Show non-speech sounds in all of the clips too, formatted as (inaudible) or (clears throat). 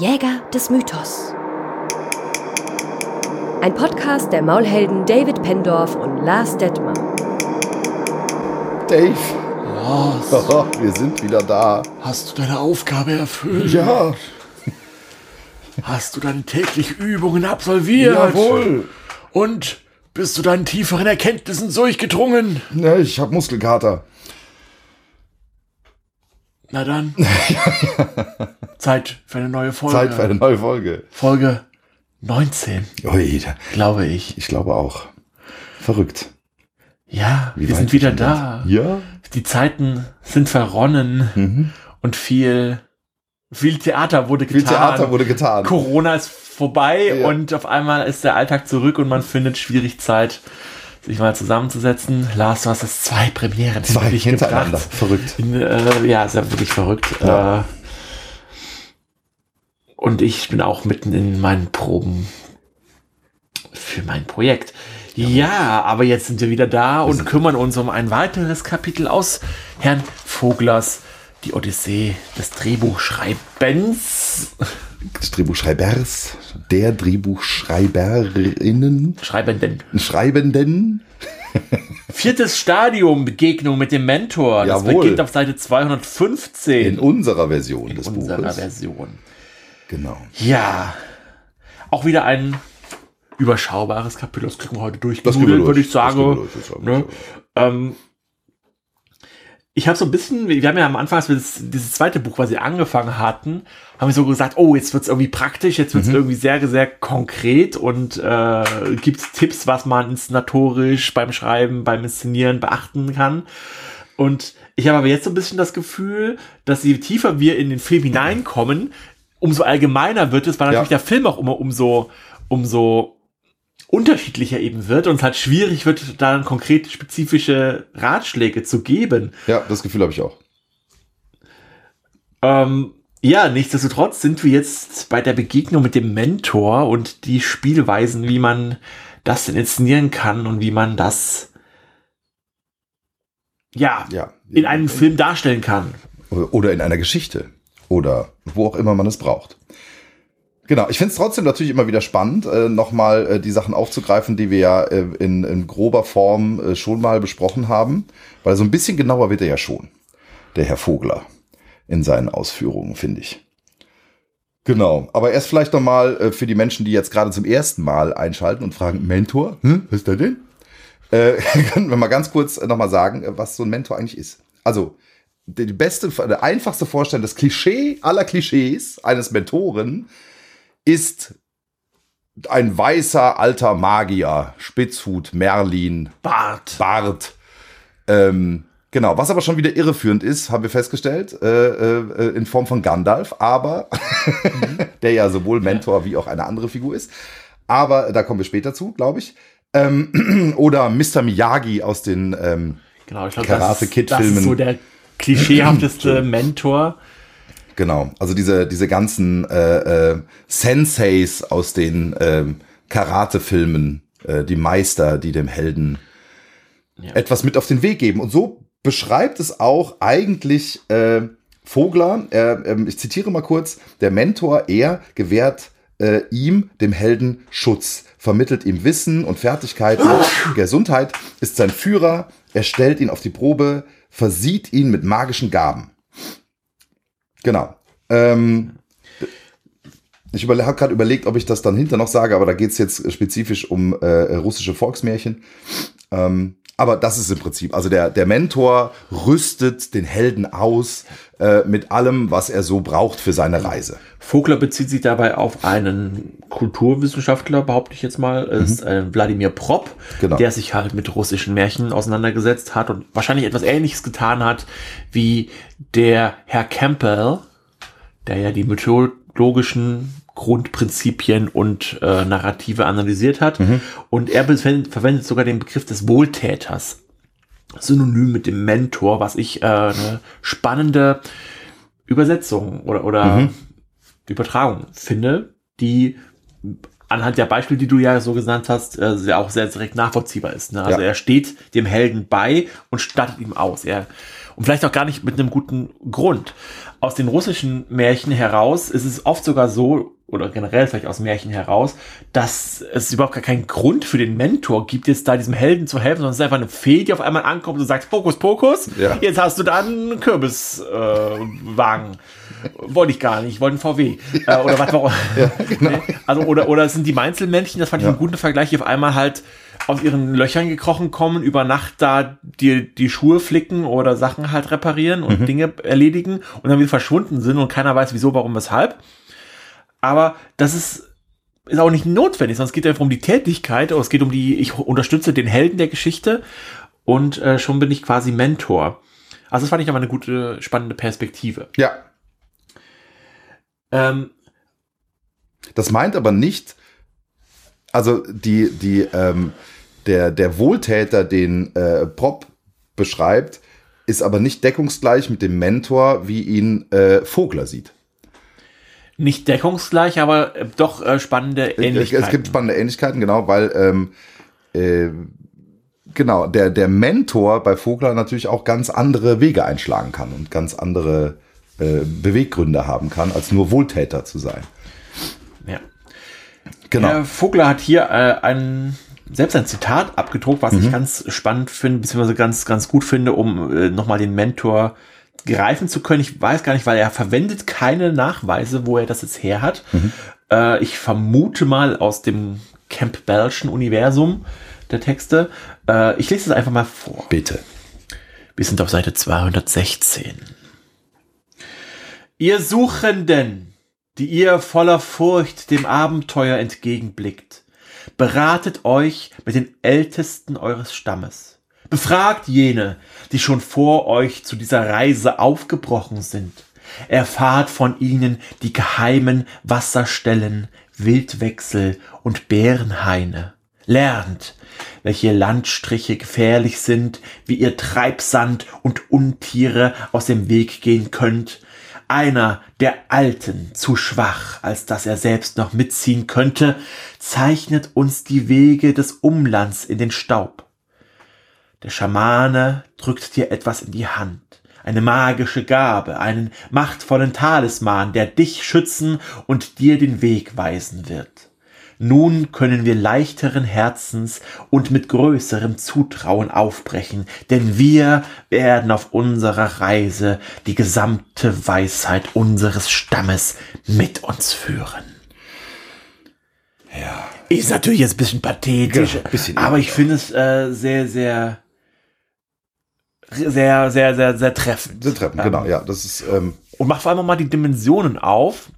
Jäger des Mythos. Ein Podcast der Maulhelden David Pendorf und Lars Detmer. Dave, Lars, (laughs) wir sind wieder da. hast du deine Aufgabe erfüllt? Ja, Hast du deine täglichen Übungen absolviert? jawohl. Und bist du deinen tieferen Erkenntnissen durchgedrungen? Ne, ich habe Muskelkater. Na dann. (laughs) (laughs) Zeit für eine neue Folge. Zeit für eine neue Folge. Folge 19, Ui, glaube ich. ich glaube auch. Verrückt. Ja, Wie wir sind wieder da. Ja. Die Zeiten sind verronnen Mhm. und viel, viel Theater wurde getan. Viel Theater wurde getan. Corona ist vorbei Ja. und auf einmal ist der Alltag zurück und man findet schwierig Zeit, sich mal zusammenzusetzen. Lars, du hast jetzt zwei Premieren Zwei hintereinander. gebracht. Verrückt. In, äh, ja, ist ja wirklich verrückt. Ja. Äh, und ich bin auch mitten in meinen Proben für mein Projekt. Ja, aber jetzt sind wir wieder da und kümmern uns um ein weiteres Kapitel aus Herrn Voglers Die Odyssee des Drehbuchschreibens. Des Drehbuchschreibers, der Drehbuchschreiberinnen, Schreibenden. Schreibenden. Viertes Stadium, Begegnung mit dem Mentor. Das Jawohl. beginnt auf Seite 215 In unserer Version des unserer Buches. Version. Genau. Ja, auch wieder ein überschaubares Kapitel. Das kriegen wir heute durchgenudelt, durch. würde ich sagen. durch, Ne? Ähm, ich habe so ein bisschen, wir haben ja am Anfang, als wir das, dieses zweite Buch, was wir angefangen hatten, haben wir so gesagt, oh, jetzt wird's irgendwie praktisch, jetzt wird's irgendwie sehr, sehr konkret und äh, gibt Tipps, was man inszenatorisch beim Schreiben, beim Inszenieren beachten kann. Und ich habe aber jetzt so ein bisschen das Gefühl, dass je tiefer wir in den Film hineinkommen, umso allgemeiner wird es, weil natürlich Ja. der Film auch immer umso, umso unterschiedlicher eben wird und es halt schwierig wird, dann konkret spezifische Ratschläge zu geben. Ja, das Gefühl habe ich auch. Ähm, ja, nichtsdestotrotz sind wir jetzt bei der Begegnung mit dem Mentor und die Spielweisen, wie man das denn inszenieren kann und wie man das ja, Ja. in einem Film darstellen kann. oder in einer Geschichte oder wo auch immer man es braucht. Genau, ich finde es trotzdem natürlich immer wieder spannend, äh, nochmal äh, die Sachen aufzugreifen, die wir ja äh, in, in grober Form äh, schon mal besprochen haben, weil so ein bisschen genauer wird er ja schon, der Herr Vogler, in seinen Ausführungen, finde ich. Genau, aber erst vielleicht nochmal äh, für die Menschen, die jetzt gerade zum ersten Mal einschalten und fragen, Mentor, hm, was ist der denn? Äh, (laughs) können wir mal ganz kurz nochmal sagen, äh, was so ein Mentor eigentlich ist. Also, die beste, die einfachste Vorstellung, das Klischee aller Klischees eines Mentoren ist ein weißer alter Magier, Spitzhut, Merlin, Bart. Bart. Ähm, genau, was aber schon wieder irreführend ist, haben wir festgestellt, äh, äh, in Form von Gandalf, aber (laughs) der ja sowohl Mentor wie auch eine andere Figur ist. Aber da kommen wir später zu, glaube ich. Ähm, (clears throat) oder Mr. Miyagi aus den ähm, Genau, ich glaube, Karate Kid das ist Filmen. so der klischeehafteste Mentor. Genau, also diese, diese ganzen äh, äh, Senseis aus den ähm, Karate-Filmen, äh, die Meister, die dem Helden Ja. etwas mit auf den Weg geben. Und so beschreibt es auch eigentlich äh, Vogler, äh, ähm, ich zitiere mal kurz, der Mentor, er gewährt äh, ihm, dem Helden, Schutz, vermittelt ihm Wissen und Fertigkeiten, (gasps) Gesundheit, ist sein Führer, er stellt ihn auf die Probe, versieht ihn mit magischen Gaben. Genau. Ähm, ich habe gerade überlegt, ob ich das dann hinter noch sage, aber da geht es jetzt spezifisch um äh, russische Volksmärchen. Ähm, aber das ist im Prinzip, also der, der Mentor rüstet den Helden aus äh, mit allem, was er so braucht für seine Reise. Vogler bezieht sich dabei auf einen Kulturwissenschaftler, behaupte ich jetzt mal, ist äh, Wladimir Prop, Mhm. Genau. der sich halt mit russischen Märchen auseinandergesetzt hat und wahrscheinlich etwas Ähnliches getan hat wie der Herr Campbell, der ja die mythologischen Grundprinzipien und äh, Narrative analysiert hat. Mhm. Und er verwendet sogar den Begriff des Wohltäters. Synonym mit dem Mentor, was ich äh, eine spannende Übersetzung oder, oder Mhm. Übertragung finde, die anhand der Beispiele, die du ja so genannt hast, äh, auch sehr direkt nachvollziehbar ist. Ne? Also Ja. er steht dem Helden bei und stattet ihm aus. Er, Und vielleicht auch gar nicht mit einem guten Grund. Aus den russischen Märchen heraus ist es oft sogar so, oder generell vielleicht aus Märchen heraus, dass es überhaupt gar keinen Grund für den Mentor gibt, jetzt da diesem Helden zu helfen, sondern es ist einfach eine Fee, die auf einmal ankommt und sagt, Fokus, Pokus, Ja. jetzt hast du da einen Kürbiswagen. Äh, wollte ich gar nicht, ich wollte einen VW. Äh, oder was auch (laughs) nee, Also, oder, oder es sind die Mainzelmännchen, das fand ich Ja. einen guten Vergleich, die auf einmal halt aus ihren Löchern gekrochen kommen, über Nacht da die, die Schuhe flicken oder Sachen halt reparieren und Dinge erledigen und dann wieder verschwunden sind und keiner weiß wieso, warum, weshalb. Aber das ist, ist auch nicht notwendig, sondern es geht einfach um die Tätigkeit, es geht um die, ich unterstütze den Helden der Geschichte und äh, schon bin ich quasi Mentor. Also das fand ich aber eine gute, spannende Perspektive. Ja, Ähm, Das meint aber nicht, also die, die, ähm, der, der Wohltäter, den äh, Prop beschreibt, ist aber nicht deckungsgleich mit dem Mentor, wie ihn äh, Vogler sieht. nicht deckungsgleich, aber äh, doch äh, spannende Ähnlichkeiten. Es gibt spannende Ähnlichkeiten, genau, weil ähm, äh, genau, der, der Mentor bei Vogler natürlich auch ganz andere Wege einschlagen kann und ganz andere äh, Beweggründe haben kann, als nur Wohltäter zu sein. Genau. Herr Vogler hat hier äh, ein, selbst ein Zitat abgedruckt, was ich ganz spannend finde, beziehungsweise ganz, ganz gut finde, um äh, nochmal den Mentor greifen zu können. Ich weiß gar nicht, weil er verwendet keine Nachweise, wo er das jetzt her hat. Äh, ich vermute mal aus dem Campbellschen Universum der Texte. Äh, ich lese es einfach mal vor. Bitte. Wir sind auf Seite 216. Ihr Suchenden, die ihr voller Furcht dem Abenteuer entgegenblickt, beratet euch mit den Ältesten eures Stammes. Befragt jene, die schon vor euch zu dieser Reise aufgebrochen sind. Erfahrt von ihnen die geheimen Wasserstellen, Wildwechsel und Bärenhaine. Lernt, welche Landstriche gefährlich sind, wie ihr Treibsand und Untiere aus dem Weg gehen könnt. Einer der Alten, zu schwach, als dass er selbst noch mitziehen könnte, zeichnet uns die Wege des Umlands in den Staub. Der Schamane drückt dir etwas in die Hand, eine magische Gabe, einen machtvollen Talisman, der dich schützen und dir den Weg weisen wird. Nun können wir leichteren Herzens und mit größerem Zutrauen aufbrechen, denn wir werden auf unserer Reise die gesamte Weisheit unseres Stammes mit uns führen. Ja. Ist natürlich jetzt ein bisschen pathetisch, Genau, bisschen aber ich finde es äh, sehr, sehr, sehr, sehr, sehr, sehr treffend. Sind Treppen, Ähm, genau, ja. Das ist, ähm, Und macht vor allem mal die Dimensionen auf,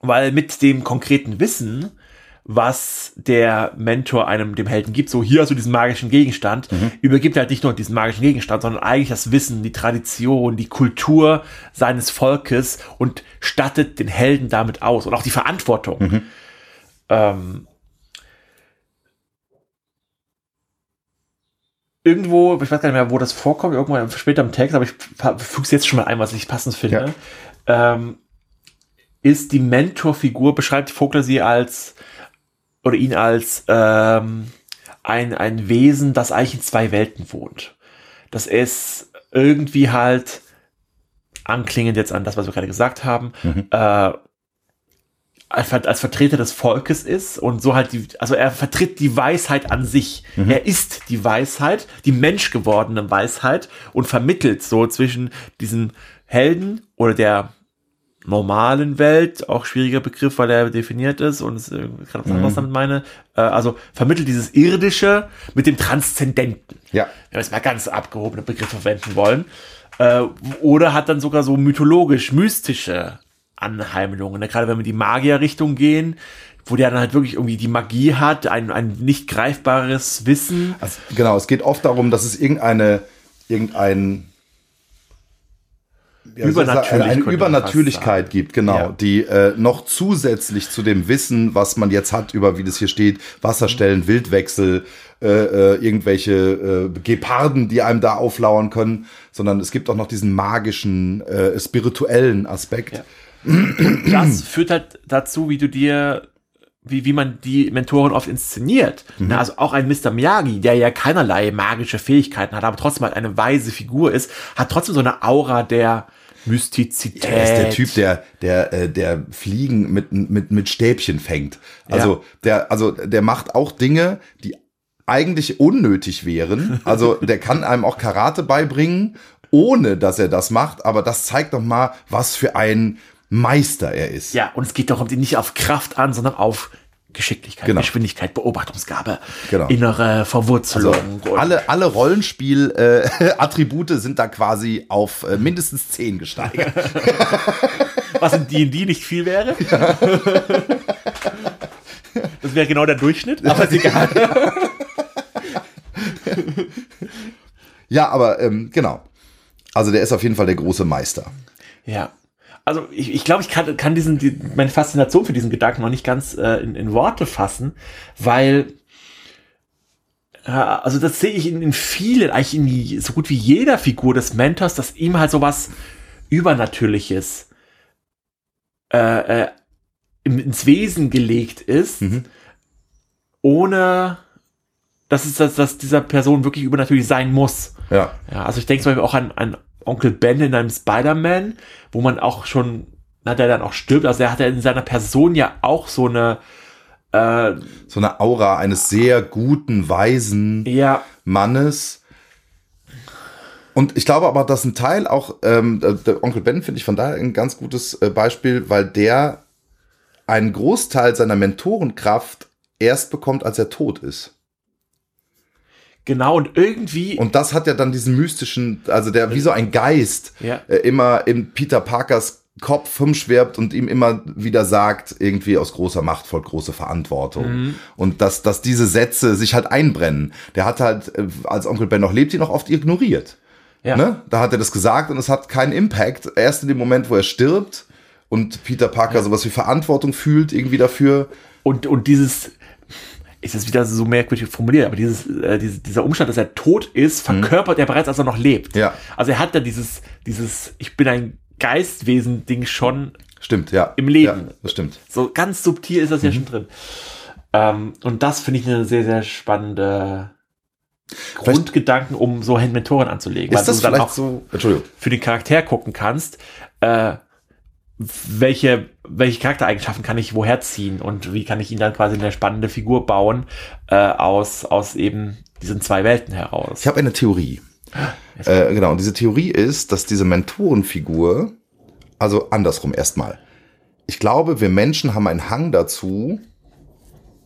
weil mit dem konkreten Wissen, was der Mentor einem, dem Helden gibt, so hier hast du diesen magischen Gegenstand, übergibt er halt nicht nur diesen magischen Gegenstand, sondern eigentlich das Wissen, die Tradition, die Kultur seines Volkes und stattet den Helden damit aus. Und auch die Verantwortung. Ähm, irgendwo, ich weiß gar nicht mehr, wo das vorkommt, irgendwann später im Text, aber ich füge es jetzt schon mal ein, was ich passend finde. Ähm, ist die Mentorfigur, beschreibt Vogler sie als, oder ihn als ähm, ein, ein Wesen, das eigentlich in zwei Welten wohnt. Das ist irgendwie halt anklingend jetzt an das, was wir gerade gesagt haben, äh, als, als Vertreter des Volkes ist und so halt die, also er vertritt die Weisheit an sich. Er ist die Weisheit, die menschgewordene Weisheit und vermittelt so zwischen diesem Helden oder der normalen Welt, auch schwieriger Begriff, weil er definiert ist und es äh, gerade was anderes damit meine, äh, also vermittelt dieses Irdische mit dem Transzendenten ja. wenn wir jetzt mal ganz abgehobene Begriffe verwenden wollen. Äh, oder hat dann sogar so mythologisch-mystische Anheimlungen. Ne? Gerade wenn wir in die Magier-Richtung gehen, wo der dann halt wirklich irgendwie die Magie hat, ein, ein nicht greifbares Wissen. Also, genau, es geht oft darum, dass es irgendeine, irgendein ja, Übernatürlich eine, eine Übernatürlichkeit gibt, genau, Ja. die äh, noch zusätzlich zu dem Wissen, was man jetzt hat, über wie das hier steht, Wasserstellen, Wildwechsel, äh, äh, irgendwelche äh, Geparden, die einem da auflauern können, sondern es gibt auch noch diesen magischen, äh, spirituellen Aspekt. Ja. Das führt halt dazu, wie du dir wie, wie man die Mentoren oft inszeniert. Mhm. Na, also auch ein Mr. Miyagi, der ja keinerlei magische Fähigkeiten hat, aber trotzdem halt eine weise Figur ist, hat trotzdem so eine Aura der Mystizität. Er ist der Typ, der, der, äh, der Fliegen mit, mit, mit Stäbchen fängt. Also, Ja. der, also, der macht auch Dinge, die eigentlich unnötig wären. Also, (laughs) der kann einem auch Karate beibringen, ohne dass er das macht. Aber das zeigt doch mal, was für ein Meister er ist. Ja, und es geht doch nicht auf Kraft an, sondern auf Geschicklichkeit, Genau. Geschwindigkeit, Beobachtungsgabe, Genau. innere Verwurzelung. Also, alle, alle Rollenspiel-Attribute (laughs) sind da quasi auf äh, mindestens 10 gesteigert. (laughs) was in D&D nicht viel wäre. Das wäre genau der Durchschnitt, aber (laughs) ist egal. ja, aber ähm, genau. Also der ist auf jeden Fall der große Meister. Ja. Also ich, ich glaube, ich kann, kann diesen, die, meine Faszination für diesen Gedanken noch nicht ganz äh, in, in Worte fassen, weil äh, also das sehe ich in, in vielen, eigentlich in die, so gut wie jeder Figur des Mentors, dass ihm halt sowas Übernatürliches äh, äh, ins Wesen gelegt ist, Mhm. ohne dass es dass, dass dieser Person wirklich übernatürlich sein muss. Ja. Ja, also ich denke zum Beispiel auch an, an Onkel Ben in einem Spider-Man, wo man auch schon, na, der dann auch stirbt, also er hat ja in seiner Person ja auch so eine, äh, So eine Aura eines sehr guten, weisen ja, Mannes. Und ich glaube aber, dass ein Teil auch, ähm, der- Onkel Ben finde ich von daher ein ganz gutes äh, Beispiel, weil der einen Großteil seiner Mentorenkraft erst bekommt, als er tot ist. Genau, und irgendwie, Und das hat ja dann diesen mystischen, also der wie so ein Geist Ja. äh, immer in Peter Parkers Kopf rumschwirbt und ihm immer wieder sagt, irgendwie aus großer Macht folgt große Verantwortung. Mhm. Und dass, dass diese Sätze sich halt einbrennen. Der hat halt, äh, als Onkel Ben noch lebt, die noch oft ignoriert. ja, Ne? Da hat er das gesagt und es hat keinen Impact. Erst in dem Moment, wo er stirbt und Peter Parker sowas wie Verantwortung fühlt, irgendwie dafür. und, und dieses, ist jetzt wieder so merkwürdig formuliert, aber dieses, äh, diese, dieser Umstand, dass er tot ist, verkörpert er bereits, als er noch lebt. Ja. Also er hat da dieses, dieses, ich bin ein Geistwesen-Ding schon Stimmt, ja. Im Leben. Ja, das stimmt. So ganz subtil ist das Mhm. ja schon drin. Ähm, und das finde ich eine sehr, sehr spannende Grundgedanken, um so Mentoren anzulegen. Ist das du dann auch so? Für den Charakter gucken kannst, äh, welche, welche Charaktereigenschaften kann ich woher ziehen und wie kann ich ihn dann quasi eine spannende Figur bauen äh, aus, aus eben diesen zwei Welten heraus. Ich habe eine Theorie. Äh, genau, und diese Theorie ist, dass diese Mentorenfigur, also andersrum erstmal. Ich glaube, wir Menschen haben einen Hang dazu,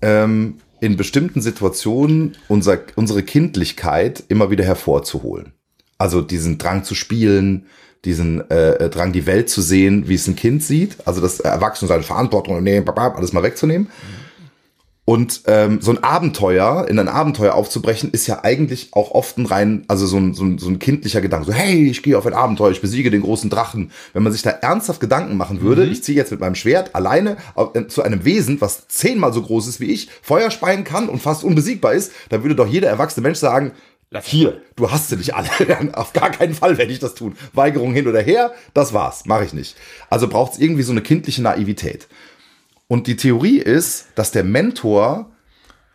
ähm, in bestimmten Situationen unser, unsere Kindlichkeit immer wieder hervorzuholen. Also diesen Drang zu spielen, diesen äh, Drang, die Welt zu sehen, wie es ein Kind sieht. Also das Erwachsene seine Verantwortung nehmen, babab, alles mal wegzunehmen. Und ähm, so ein Abenteuer, in ein Abenteuer aufzubrechen, ist ja eigentlich auch oft ein rein, also so ein, so ein, so ein kindlicher Gedanke. So, hey, ich gehe auf ein Abenteuer, ich besiege den großen Drachen. Wenn man sich da ernsthaft Gedanken machen würde, ich ziehe jetzt mit meinem Schwert alleine äh, zu einem Wesen, was zehnmal so groß ist wie ich, Feuer speien kann und fast unbesiegbar ist, dann würde doch jeder erwachsene Mensch sagen, hier, du hast sie nicht alle. (laughs) Auf gar keinen Fall werde ich das tun. Weigerung hin oder her, das war's, mache ich nicht. Also braucht es irgendwie so eine kindliche Naivität. Und die Theorie ist, dass der Mentor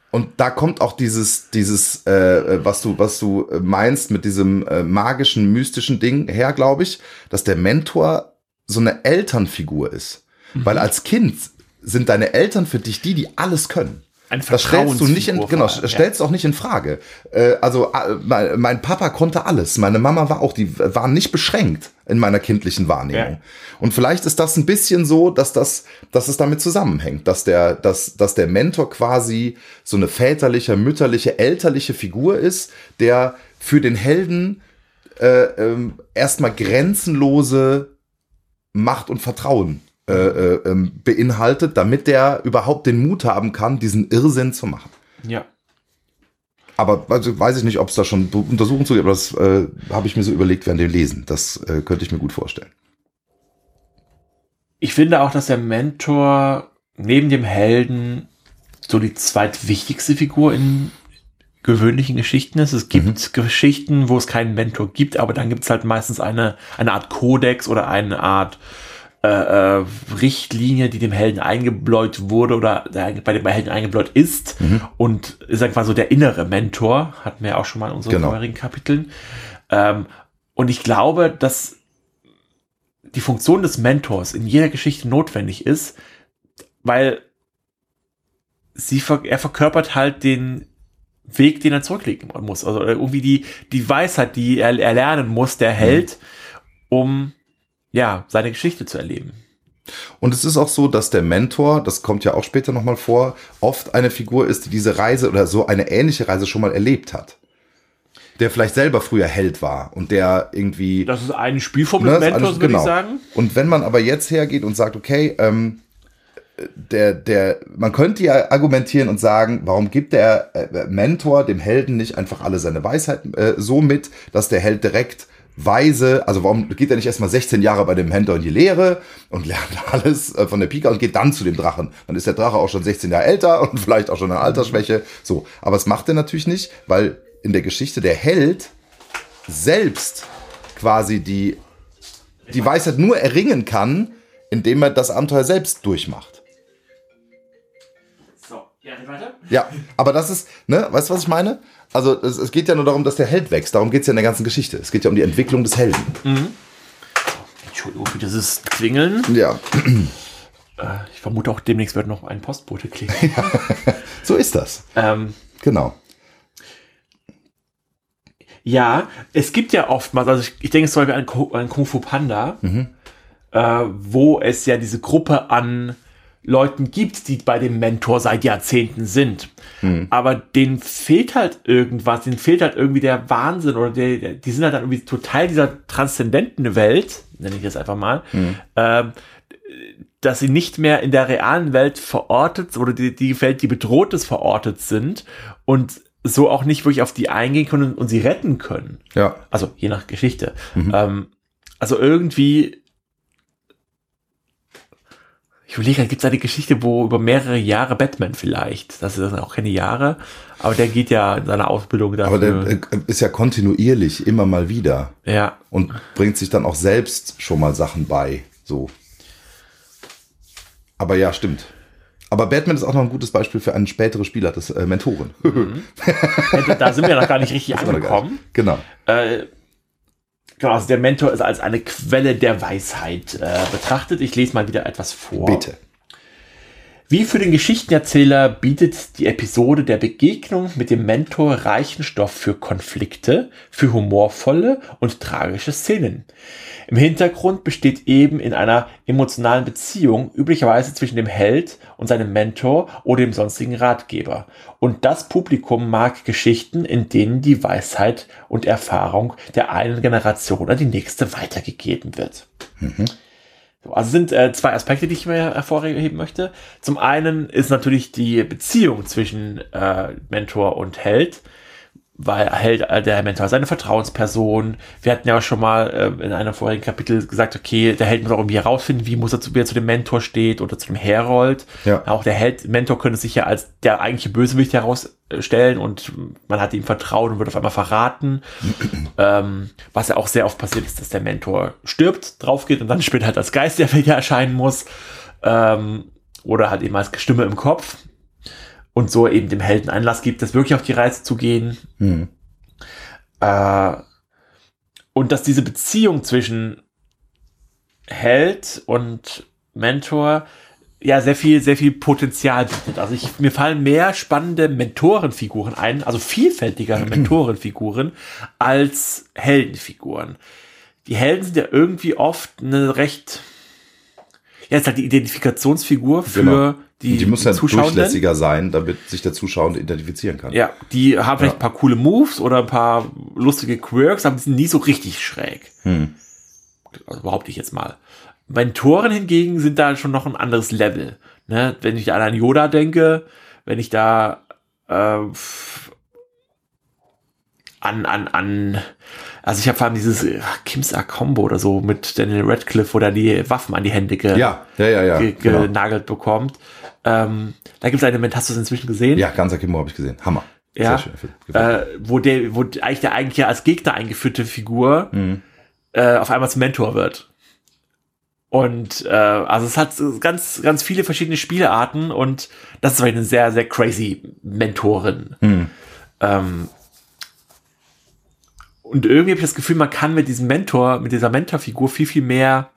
und da kommt auch dieses, dieses, äh, was du, was du meinst mit diesem äh, magischen, mystischen Ding her, glaube ich, dass der Mentor so eine Elternfigur ist. Weil als Kind sind deine Eltern für dich die, die alles können. Eine Das stellst du nicht in, genau, allem, stellst auch nicht in Frage. Äh, also äh, mein, mein Papa konnte alles, meine Mama war auch, die waren nicht beschränkt in meiner kindlichen Wahrnehmung. Ja. Und vielleicht ist das ein bisschen so, dass das, dass es damit zusammenhängt, dass der, dass, dass der Mentor quasi so eine väterliche, mütterliche, elterliche Figur ist, der für den Helden äh, ähm, erstmal grenzenlose Macht und Vertrauen äh, äh, ähm, beinhaltet, damit der überhaupt den Mut haben kann, diesen Irrsinn zu machen. Ja. Aber also, weiß ich nicht, ob es da schon Untersuchungen zu gibt, aber das äh, habe ich mir so überlegt während dem Lesen. Das äh, könnte ich mir gut vorstellen. Ich finde auch, dass der Mentor neben dem Helden so die zweitwichtigste Figur in gewöhnlichen Geschichten ist. Es gibt Geschichten, wo es keinen Mentor gibt, aber dann gibt es halt meistens eine, eine Art Kodex oder eine Art äh, äh, Richtlinie, die dem Helden eingebläut wurde oder der, bei dem Helden eingebläut ist Mhm. und ist einfach so der innere Mentor, hatten wir ja auch schon mal in unseren Genau. vorherigen Kapiteln. Ähm, und ich glaube, dass die Funktion des Mentors in jeder Geschichte notwendig ist, weil sie er verkörpert halt den Weg, den er zurücklegen muss. Also irgendwie die, die Weisheit, die er erlernen muss, der Held, um ja, seine Geschichte zu erleben. Und es ist auch so, dass der Mentor, das kommt ja auch später nochmal vor, oft eine Figur ist, die diese Reise oder so eine ähnliche Reise schon mal erlebt hat. Der vielleicht selber früher Held war und der irgendwie. Das ist eine Spielform Ne, des alles- Mentors, würde genau. ich sagen. Und wenn man aber jetzt hergeht und sagt, okay, ähm, der, der, man könnte ja argumentieren und sagen, warum gibt der äh, Mentor dem Helden nicht einfach alle seine Weisheiten äh, so mit, dass der Held direkt weise, also warum geht er nicht erstmal 16 Jahre bei dem Mentor in die Lehre und lernt (laughs) alles äh, von der Pika und geht dann zu dem Drachen. Dann ist der Drache auch schon 16 Jahre älter (laughs) und vielleicht auch schon eine Altersschwäche. So, aber das macht er natürlich nicht, weil in der Geschichte der Held selbst quasi die die Weisheit nur erringen kann, indem er das Abenteuer selbst durchmacht. So, ja, weiter. Ja, aber das ist, ne, weißt du, was ich meine? Also es, es geht ja nur darum, dass der Held wächst. Darum geht es ja in der ganzen Geschichte. Es geht ja um die Entwicklung des Helden. Entschuldigung für dieses Klingeln. Ja, Ich vermute auch demnächst wird noch ein Postbote klingeln. (laughs) so ist das. ähm, Genau. ja, es gibt ja oftmals, also ich, ich denke zum Beispiel an, Ku- an Kung Fu Panda, äh, wo es ja diese Gruppe an Leuten gibt, die bei dem Mentor seit Jahrzehnten sind. Aber denen fehlt halt irgendwas, denen fehlt halt irgendwie der Wahnsinn oder der, die sind halt dann irgendwie total dieser transzendenten Welt, nenne ich das einfach mal, ähm, dass sie nicht mehr in der realen Welt verortet oder die, die Welt, die bedroht ist, verortet sind und so auch nicht wirklich auf die eingehen können und sie retten können. Ja. Also je nach Geschichte. Ähm, also irgendwie. Ich überlege, gibt es eine Geschichte, wo über mehrere Jahre Batman vielleicht, das sind auch keine Jahre, aber der geht ja in seiner Ausbildung dafür. Aber der äh, ist ja kontinuierlich immer mal wieder ja, und bringt sich dann auch selbst schon mal Sachen bei. So. Aber ja, stimmt. Aber Batman ist auch noch ein gutes Beispiel für eine spätere Spieler des äh, Mentoren. (laughs) da sind wir noch gar nicht richtig (laughs) Das angekommen. Genau. Äh, genau, also der Mentor ist als eine Quelle der Weisheit äh, betrachtet. Ich lese mal wieder etwas vor. Bitte. Wie für den Geschichtenerzähler bietet die Episode der Begegnung mit dem Mentor reichen Stoff für Konflikte, für humorvolle und tragische Szenen. Im Hintergrund besteht eben in einer emotionalen Beziehung, üblicherweise zwischen dem Held und seinem Mentor oder dem sonstigen Ratgeber. Und das Publikum mag Geschichten, in denen die Weisheit und Erfahrung der einen Generation an die nächste weitergegeben wird. So, Also sind äh, zwei Aspekte, die ich mir hervorheben möchte. Zum einen ist natürlich die Beziehung zwischen äh, Mentor und Held, weil Held, äh, der Mentor ist eine Vertrauensperson. Wir hatten ja auch schon mal äh, in einem vorigen Kapitel gesagt, okay, der Held muss auch irgendwie herausfinden, wie muss er zu, wie er zu dem Mentor steht oder zu dem Herold. Ja. Auch der Held, Mentor könnte sich ja als der eigentliche Bösewicht herausstellen und man hat ihm vertraut und wird auf einmal verraten. (clears throat) ähm, was ja auch sehr oft passiert ist, dass der Mentor stirbt, drauf geht und dann (laughs) später halt als Geist der wieder erscheinen muss. Ähm, oder halt eben als Stimme im Kopf. Und so eben dem Helden Einlass gibt, das wirklich auf die Reise zu gehen. Hm. Äh, und dass diese Beziehung zwischen Held und Mentor ja sehr viel, sehr viel Potenzial bietet. Also ich, mir fallen mehr spannende Mentorenfiguren ein, also vielfältigere (clears throat) Mentorenfiguren als Heldenfiguren. Die Helden sind ja irgendwie oft eine recht, ja, ist halt die Identifikationsfigur für Genau. Die, die muss ja durchlässiger sein, damit sich der Zuschauer identifizieren kann. Ja, die haben vielleicht Ja. ein paar coole Moves oder ein paar lustige Quirks, aber die sind nie so richtig schräg. Hm. Also behaupte ich jetzt mal. Mentoren hingegen sind da schon noch ein anderes Level. Ne? Wenn ich an einen Yoda denke, wenn ich da äh, an, an, an, also ich habe vor allem dieses äh, Kim's Combo oder so mit Daniel Radcliffe, wo er die Waffen an die Hände ge Ja, ja, ja, ja. ge genau. genagelt bekommt. Ähm, da gibt es einen Moment, hast du es inzwischen gesehen? Ja, ganz Akimo habe ich gesehen. Hammer. Ja, Sehr schön. Äh, wo der, wo eigentlich der eigentlich als Gegner eingeführte Figur Mhm. äh, auf einmal zum Mentor wird. Und äh, also es hat ganz, ganz viele verschiedene Spielearten und das ist eine sehr, sehr crazy Mentorin. Hm. Ähm, und irgendwie habe ich das Gefühl, man kann mit diesem Mentor, mit dieser Mentorfigur viel, viel mehr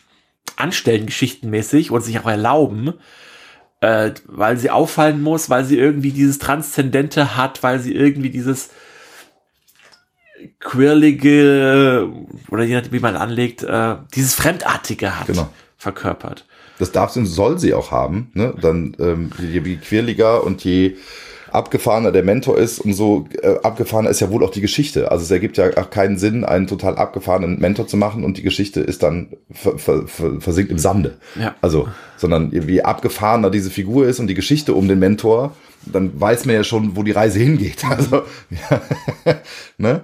anstellen, geschichtenmäßig und sich auch erlauben, äh, weil sie auffallen muss, weil sie irgendwie dieses Transzendente hat, weil sie irgendwie dieses quirlige oder je nachdem, wie man anlegt, äh, dieses Fremdartige hat, Genau. verkörpert. Das darf sie und soll sie auch haben. Ne? Dann ähm, je, je quirliger und je abgefahrener der Mentor ist, umso äh, abgefahrener ist ja wohl auch die Geschichte. Also es ergibt ja auch keinen Sinn, einen total abgefahrenen Mentor zu machen und die Geschichte ist dann ver, ver, ver, versinkt im Sande. Ja. Also, sondern je abgefahrener diese Figur ist und die Geschichte um den Mentor, dann weiß man ja schon, wo die Reise hingeht. (laughs) Also, ja, (laughs) ne?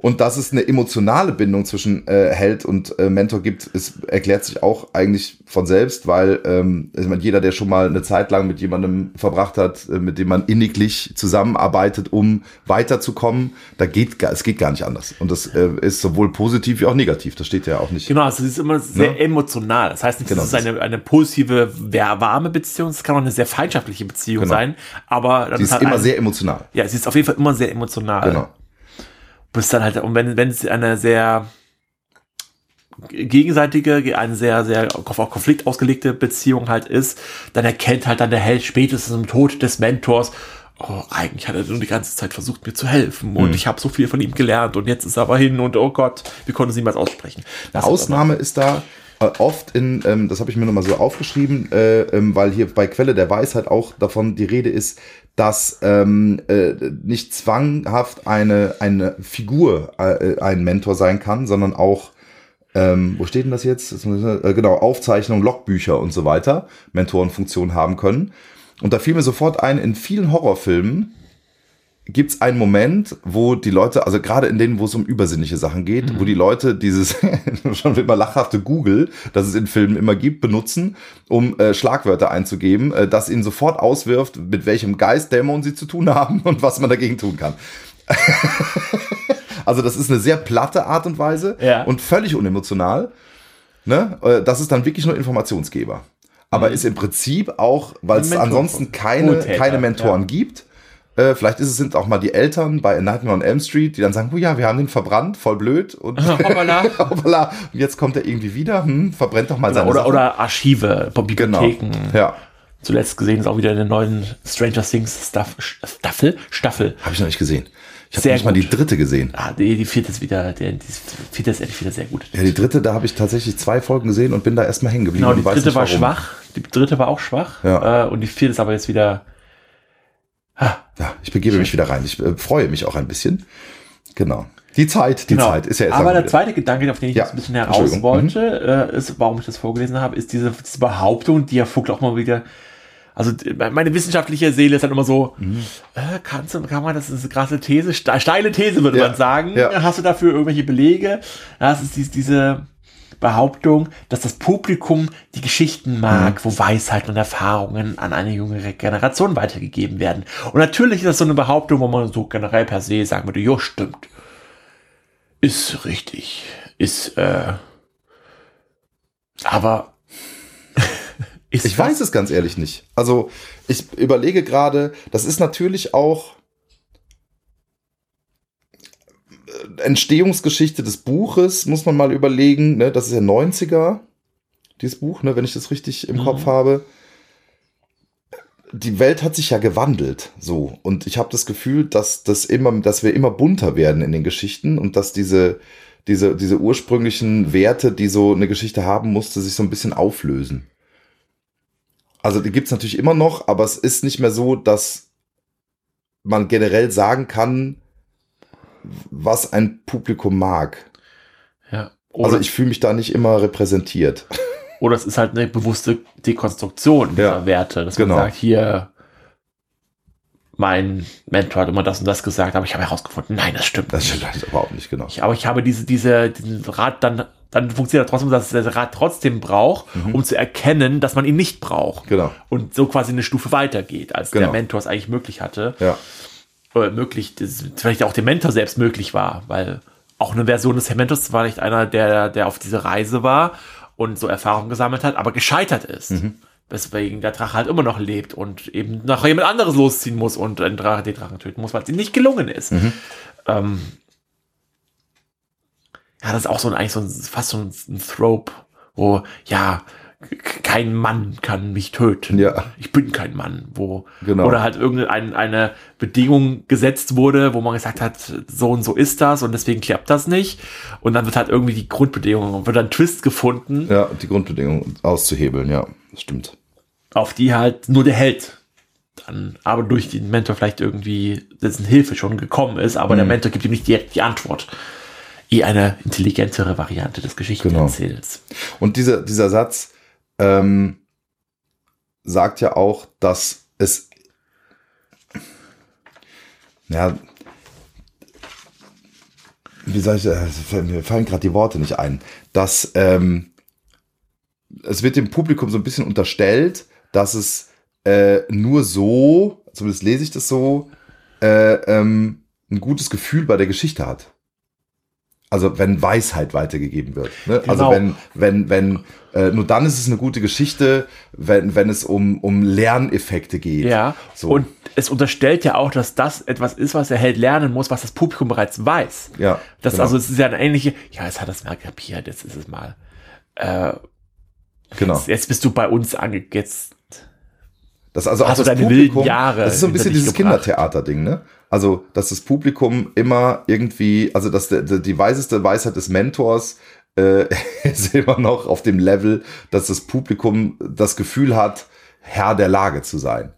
Und dass es eine emotionale Bindung zwischen äh, Held und äh, Mentor gibt, ist, erklärt sich auch eigentlich von selbst, weil ähm, ich meine, jeder, der schon mal eine Zeit lang mit jemandem verbracht hat, äh, mit dem man inniglich zusammenarbeitet, um weiterzukommen, da geht es geht gar nicht anders. Und das äh, ist sowohl positiv wie auch negativ. Das steht ja auch nicht. Genau, also es ist immer sehr Ne? emotional. Das heißt nicht, Genau, dass es das eine, eine positive, warme Beziehung ist. Es kann auch eine sehr feindschaftliche Beziehung Genau. sein. Aber dann Sie ist halt immer ein- sehr emotional. Ja, es ist auf jeden Fall immer sehr emotional. Genau. Bis dann halt, und wenn, wenn es eine sehr gegenseitige, eine sehr, sehr auf Konflikt ausgelegte Beziehung halt ist, dann erkennt halt dann der Held spätestens im Tod des Mentors, oh, eigentlich hat er nur die ganze Zeit versucht, mir zu helfen und ich habe so viel von ihm gelernt und jetzt ist er aber hin und oh Gott, wir konnten es niemals aussprechen. Das Ausnahme ist da äh, oft in, ähm, das habe ich mir nochmal so aufgeschrieben, äh, ähm, weil hier bei Quelle der Weisheit auch davon die Rede ist, dass ähm, äh, nicht zwanghaft eine, eine Figur äh, ein Mentor sein kann, sondern auch, ähm, wo steht denn das jetzt? Äh, genau, Aufzeichnungen, Logbücher und so weiter, Mentorenfunktion haben können. Und da fiel mir sofort ein, in vielen Horrorfilmen gibt es einen Moment, wo die Leute, also gerade in denen, wo es um übersinnliche Sachen geht, wo die Leute dieses (laughs) schon immer lachhafte Google, das es in Filmen immer gibt, benutzen, um äh, Schlagwörter einzugeben, äh, das ihnen sofort auswirft, mit welchem Geistdämon sie zu tun (laughs) haben und was man dagegen tun kann. (laughs) also das ist eine sehr platte Art und Weise Ja. und völlig unemotional. Ne? Äh, Das ist dann wirklich nur Informationsgeber. Aber ist im Prinzip auch, weil es ansonsten keine, keine Mentoren ja. gibt, äh, vielleicht ist es, sind auch mal die Eltern bei A Nightmare on Elm Street, die dann sagen, oh ja, wir haben den verbrannt, voll blöd. Und, (laughs) (laughs) Hoppala. hoppala, und jetzt kommt er irgendwie wieder, hm, verbrennt doch mal seine oder, Sachen. oder Archive, genau. Bibliotheken. Ja, Zuletzt gesehen ist auch wieder in der neuen Stranger Things Staff, Staffel. Staffel. habe ich noch nicht gesehen. Ich habe nicht mal die gut. dritte gesehen. Ah, die, die vierte ist wieder, der, die vierte ist ehrlich wieder sehr gut. Ja, die dritte, da habe ich tatsächlich zwei Folgen gesehen und bin da erstmal hängen geblieben. Genau, die dritte war schwach. Die dritte war auch schwach. Ja. Äh, und die vierte ist aber jetzt wieder. Ja, ich begebe mich wieder rein. Ich äh, freue mich auch ein bisschen. Genau. Die Zeit, die Genau. Zeit ist ja jetzt aber der zweite Gedanke, auf den ich Ja, jetzt ein bisschen heraus Entschuldigung. wollte, äh, ist, warum ich das vorgelesen habe, ist diese, diese Behauptung, die ja Vogel auch mal wieder. Also meine wissenschaftliche Seele ist dann immer so, Mhm. äh, kannst du, kann man, das ist eine krasse These, ste- steile These würde Ja, man sagen. ja. Hast du dafür irgendwelche Belege? Das ist dies, diese Behauptung, dass das Publikum die Geschichten mag, Mhm. wo Weisheiten und Erfahrungen an eine jüngere Generation weitergegeben werden. Und natürlich ist das so eine Behauptung, wo man so generell per se sagen würde, jo, stimmt. Ist richtig. Ist, äh, aber (laughs) Ich weiß es ganz ehrlich nicht. Also ich überlege gerade, das ist natürlich auch äh, Entstehungsgeschichte des Buches, muss man mal überlegen. Ne? Das ist ja 90er, dieses Buch, ne? wenn ich das richtig im Mhm. Kopf habe. Die Welt hat sich ja gewandelt, so. Und ich habe das Gefühl, dass das immer, dass wir immer bunter werden in den Geschichten und dass diese, diese, diese ursprünglichen Werte, die so eine Geschichte haben musste, sich so ein bisschen auflösen. Also die gibt's natürlich immer noch, aber es ist nicht mehr so, dass man generell sagen kann, was ein Publikum mag. ja. Oder, Also ich fühle mich da nicht immer repräsentiert. (laughs) oder es ist halt eine bewusste Dekonstruktion dieser Ja, Werte, dass genau. man sagt, hier, mein Mentor hat immer das und das gesagt, aber ich habe herausgefunden, nein, das stimmt Das nicht. stimmt halt überhaupt nicht, genau. Ich, aber ich habe diese, diese, diesen Rat dann, dann funktioniert er trotzdem, dass der Rat trotzdem braucht, um zu erkennen, dass man ihn nicht braucht. Mhm. Genau. Und so quasi eine Stufe weitergeht, als der Genau. Mentor es eigentlich möglich hatte. Ja. Oder möglich, vielleicht auch dem Mentor selbst möglich war, weil auch eine Version des Mentors war vielleicht einer, der, der auf diese Reise war und so Erfahrungen gesammelt hat, aber gescheitert ist. Weswegen der Drache halt immer noch lebt und eben nach jemand anderes losziehen muss und den Drache, den Drachen töten muss, weil es ihm nicht gelungen ist. Ähm, ja, das ist auch so ein, eigentlich so ein, fast so ein, ein Trope, wo, ja, kein Mann kann mich töten. Ja. Ich bin kein Mann, wo, Genau. oder halt irgendeine eine Bedingung gesetzt wurde, wo man gesagt hat, so und so ist das und deswegen klappt das nicht. Und dann wird halt irgendwie die Grundbedingung, wird dann ein Twist gefunden, Ja, die Grundbedingungen auszuhebeln, ja, das stimmt. auf die halt nur der Held dann, aber durch den Mentor vielleicht irgendwie dessen Hilfe schon gekommen ist, aber der Mhm. Mentor gibt ihm nicht direkt die Antwort. Eh eine intelligentere Variante des Geschichtenerzählens. Und dieser, dieser Satz ähm, sagt ja auch, dass es ja wie soll ich äh, mir fallen gerade die Worte nicht ein, dass ähm, es wird dem Publikum so ein bisschen unterstellt, dass es äh, nur so, zumindest lese ich das so, äh, ähm, ein gutes Gefühl bei der Geschichte hat. Also wenn Weisheit weitergegeben wird. Ne? Also Genau. wenn, wenn, wenn, äh, nur dann ist es eine gute Geschichte, wenn, wenn es um, um Lerneffekte geht. Ja, So. und es unterstellt ja auch, dass das etwas ist, was der Held lernen muss, was das Publikum bereits weiß. Ja, Das genau. also es ist ja eine ähnliche, ja, jetzt hat das mal kapiert, jetzt ist es mal. Äh, genau. jetzt, jetzt bist du bei uns ange jetzt Das also auch Hast du das deine Publikum, wilden Jahre das ist so ein bisschen dieses. Kindertheater-Ding, ne? Also, dass das Publikum immer irgendwie, also dass der, der, die weiseste Weisheit des Mentors äh, (laughs) ist immer noch auf dem Level, dass das Publikum das Gefühl hat, Herr der Lage zu sein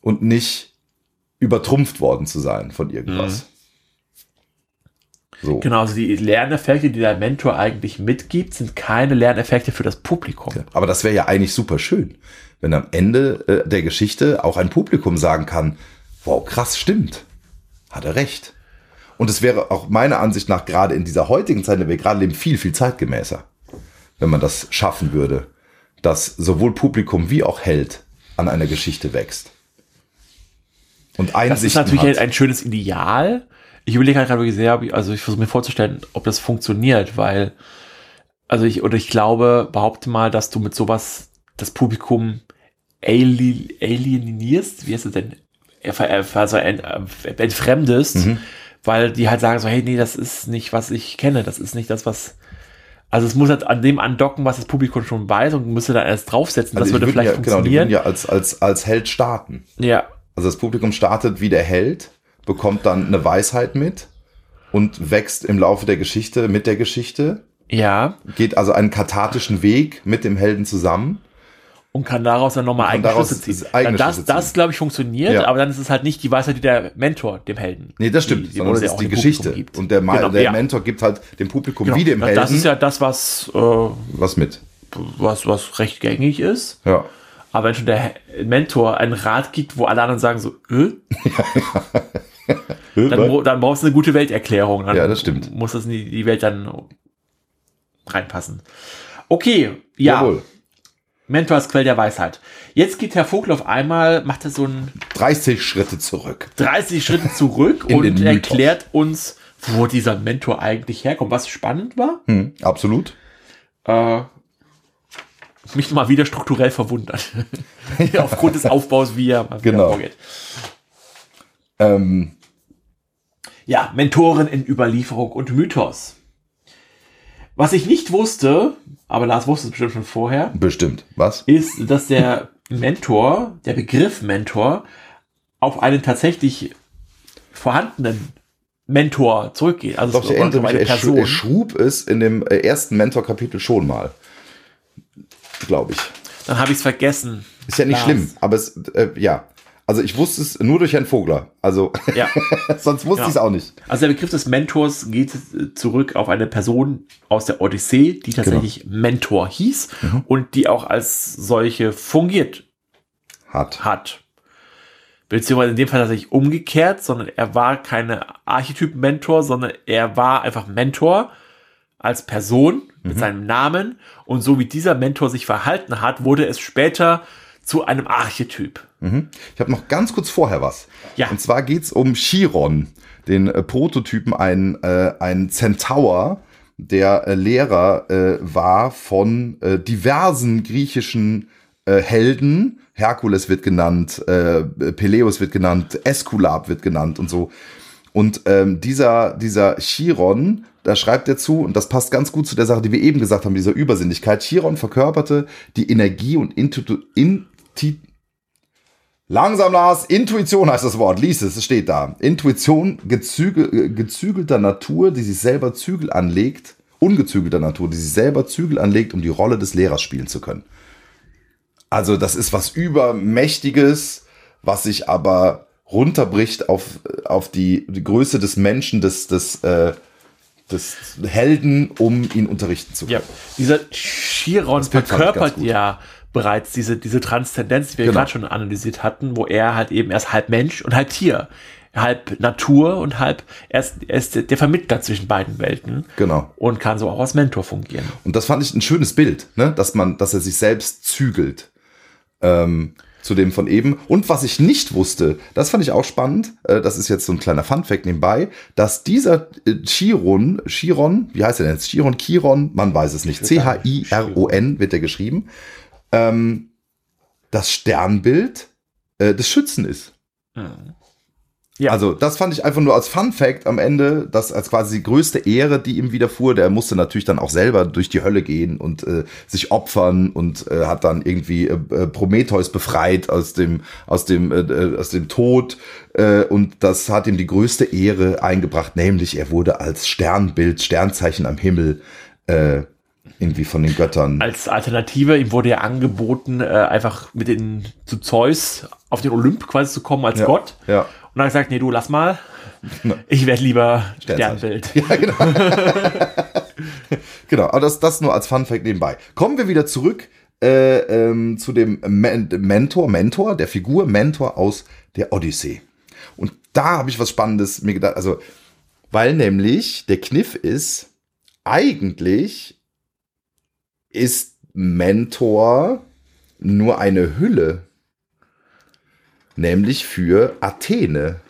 und nicht übertrumpft worden zu sein von irgendwas. So. Genau, also die Lerneffekte, die der Mentor eigentlich mitgibt, sind keine Lerneffekte für das Publikum. Aber das wäre ja eigentlich super schön, wenn am Ende äh, der Geschichte auch ein Publikum sagen kann, wow, krass, stimmt. Hat er recht. Und es wäre auch meiner Ansicht nach gerade in dieser heutigen Zeit, in der wir gerade leben, viel, viel zeitgemäßer, wenn man das schaffen würde, dass sowohl Publikum wie auch Held an einer Geschichte wächst. Und Das ist Einsichten natürlich hat. ein schönes Ideal. Ich überlege halt gerade wirklich sehr, also ich versuche mir vorzustellen, ob das funktioniert, weil, also ich, oder ich glaube, behaupte mal, dass du mit sowas das Publikum ali alienierst, wie heißt es denn? Also entfremdest, Mhm. weil die halt sagen so, hey, nee, das ist nicht, was ich kenne, das ist nicht das, was, also es muss halt an dem andocken, was das Publikum schon weiß und müsste da erst draufsetzen, Also das würde vielleicht ja, genau, die funktionieren. würden ja als, als, als Held starten. ja, Also das Publikum startet wie der Held, bekommt dann eine Weisheit mit und wächst im Laufe der Geschichte mit der Geschichte, ja, geht also einen kathartischen Weg mit dem Helden zusammen. Und kann daraus dann nochmal eigene Schlüsse ziehen. das eigene das, Schlüsse das ziehen. glaube ich, funktioniert, Ja. aber dann ist es halt nicht die Weisheit, die der Mentor dem Helden. Nee, das stimmt, die- sondern es ist die Geschichte. gibt. Und der, Genau, der ja. Mentor gibt halt dem Publikum Genau. wie dem Helden Das ist ja das, was, äh, was mit. was, was recht gängig ist. Ja. Aber wenn schon der Mentor einen Rat gibt, wo alle anderen sagen so, äh, (laughs) dann, dann brauchst du eine gute Welterklärung. Dann Ja, das stimmt. Muss das in die, die Welt dann reinpassen. Okay, ja. Jawohl. Mentor als Quell der Weisheit. Jetzt geht Herr Vogel auf einmal, macht er so ein 30 Schritte zurück. 30 Schritte (laughs) zurück und erklärt uns, wo dieser Mentor eigentlich herkommt. Was spannend war, Hm, absolut. äh, mich mal wieder strukturell verwundert. (laughs) (laughs) Aufgrund des Aufbaus, wie er mal Genau. vorgeht. Ähm, Ja, Mentoren in Überlieferung und Mythos. Was ich nicht wusste, aber Lars wusste es bestimmt schon vorher, bestimmt. Was? ist, dass der Mentor, der Begriff Mentor, auf einen tatsächlich vorhandenen Mentor zurückgeht. Also Doch, ich erinnere mich, eine er, er schrub es in dem äh, ersten Mentor-Kapitel schon mal. Glaube ich. Dann habe ich es vergessen. Ist ja nicht Lars. schlimm, aber es, äh, ja. Also ich wusste es nur durch Herrn Vogler. Also Ja. (laughs) sonst wusste Ja. ich es auch nicht. Also der Begriff des Mentors geht äh, zurück auf eine Person aus der Odyssee, die tatsächlich Mentor hieß und die auch als solche fungiert Hat. hat. Beziehungsweise in dem Fall tatsächlich umgekehrt, sondern er war keine Archetyp-Mentor, sondern er war einfach Mentor als Person mit seinem Namen. Und so wie dieser Mentor sich verhalten hat, wurde es später zu einem Archetyp. Mhm. Ich habe noch ganz kurz vorher was. Ja. Und zwar geht's um Chiron, den äh, Prototypen, ein, äh, ein Centaur, der äh, Lehrer äh, war von äh, diversen griechischen äh, Helden. Herkules wird genannt, äh, Peleus wird genannt, Eskulap wird genannt und so. Und ähm, dieser, dieser Chiron, da schreibt er zu, und das passt ganz gut zu der Sache, die wir eben gesagt haben, dieser Übersinnlichkeit. Chiron verkörperte die Energie und Intu Inti Langsam, Lars, Intuition heißt das Wort. Lies es, es steht da. Intuition gezügel, gezügelter Natur, die sich selber Zügel anlegt, ungezügelter Natur, die sich selber Zügel anlegt, um die Rolle des Lehrers spielen zu können. Also das ist was Übermächtiges, was sich aber runterbricht auf, auf die, die Größe des Menschen, des, des, äh, des Helden, um ihn unterrichten zu können. Ja, dieser Chiron verkörpert ja bereits diese, diese Transzendenz, die wir genau. gerade schon analysiert hatten, wo er halt eben erst halb Mensch und halb Tier, halb Natur und halb, er ist, er ist der Vermittler zwischen beiden Welten. Genau. Und kann so auch als Mentor fungieren. Und das fand ich ein schönes Bild, ne? dass man, dass er sich selbst zügelt. Ähm, zu dem von eben. Und was ich nicht wusste, das fand ich auch spannend, äh, das ist jetzt so ein kleiner Funfact nebenbei, dass dieser äh, Chiron, Chiron, wie heißt er denn jetzt? Chiron, Chiron, man weiß es nicht. C-H-I-R-O-N wird er geschrieben ähm, das Sternbild äh, des Schützen ist. Mhm. Ja. Also, das fand ich einfach nur als Fun Fact am Ende, das als quasi die größte Ehre, die ihm widerfuhr. Der musste natürlich dann auch selber durch die Hölle gehen und äh, sich opfern und äh, hat dann irgendwie äh, äh Prometheus befreit aus dem, aus dem, äh, äh, aus dem Tod. Äh, und das hat ihm die größte Ehre eingebracht, nämlich er wurde als Sternbild, Sternzeichen am Himmel äh, irgendwie von den Göttern. Als Alternative, ihm wurde ja angeboten, äh, einfach mit den zu Zeus auf den Olymp quasi zu kommen als ja, Gott. Ja. Und dann hat gesagt, nee, du lass mal. Ich werde lieber Sternbild. Ja, genau. (laughs) genau, aber das, das nur als Fun Fact nebenbei. Kommen wir wieder zurück äh, ähm, zu dem Men Mentor, Mentor, der Figur Mentor aus der Odyssee. Und da habe ich was Spannendes mir gedacht, also, weil nämlich der Kniff ist, eigentlich ist Mentor nur eine Hülle, nämlich für Athene,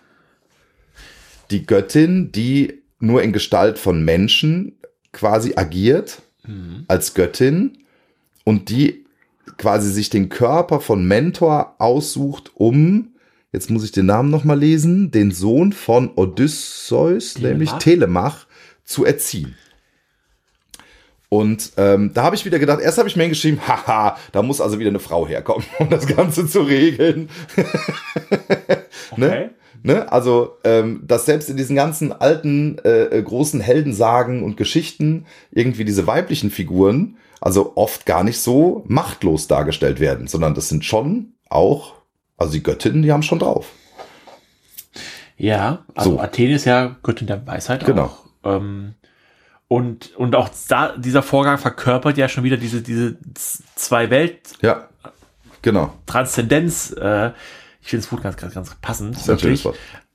die Göttin, die nur in Gestalt von Menschen quasi agiert mhm. als Göttin und die quasi sich den Körper von Mentor aussucht, um jetzt muss ich den Namen noch mal lesen, den Sohn von Odysseus, Telemach? nämlich Telemach, zu erziehen. Und ähm, da habe ich wieder gedacht, erst habe ich mir geschrieben, (laughs) haha, da muss also wieder eine Frau herkommen, um das Ganze zu regeln. (laughs) ne? okay. Ne? Also, ähm, dass selbst in diesen ganzen alten, äh, äh, großen Heldensagen und Geschichten irgendwie diese weiblichen Figuren, also oft gar nicht so machtlos dargestellt werden, sondern das sind schon auch, also die Göttinnen, die haben schon drauf. Ja, also so. Athen ist ja Göttin der Weisheit genau. auch. Ähm, und, und auch da, dieser Vorgang verkörpert ja schon wieder diese, diese zwei Welt. Ja, genau. Transzendenz. Äh, ich finde es gut, ganz, ganz, ganz passend. Das wirklich.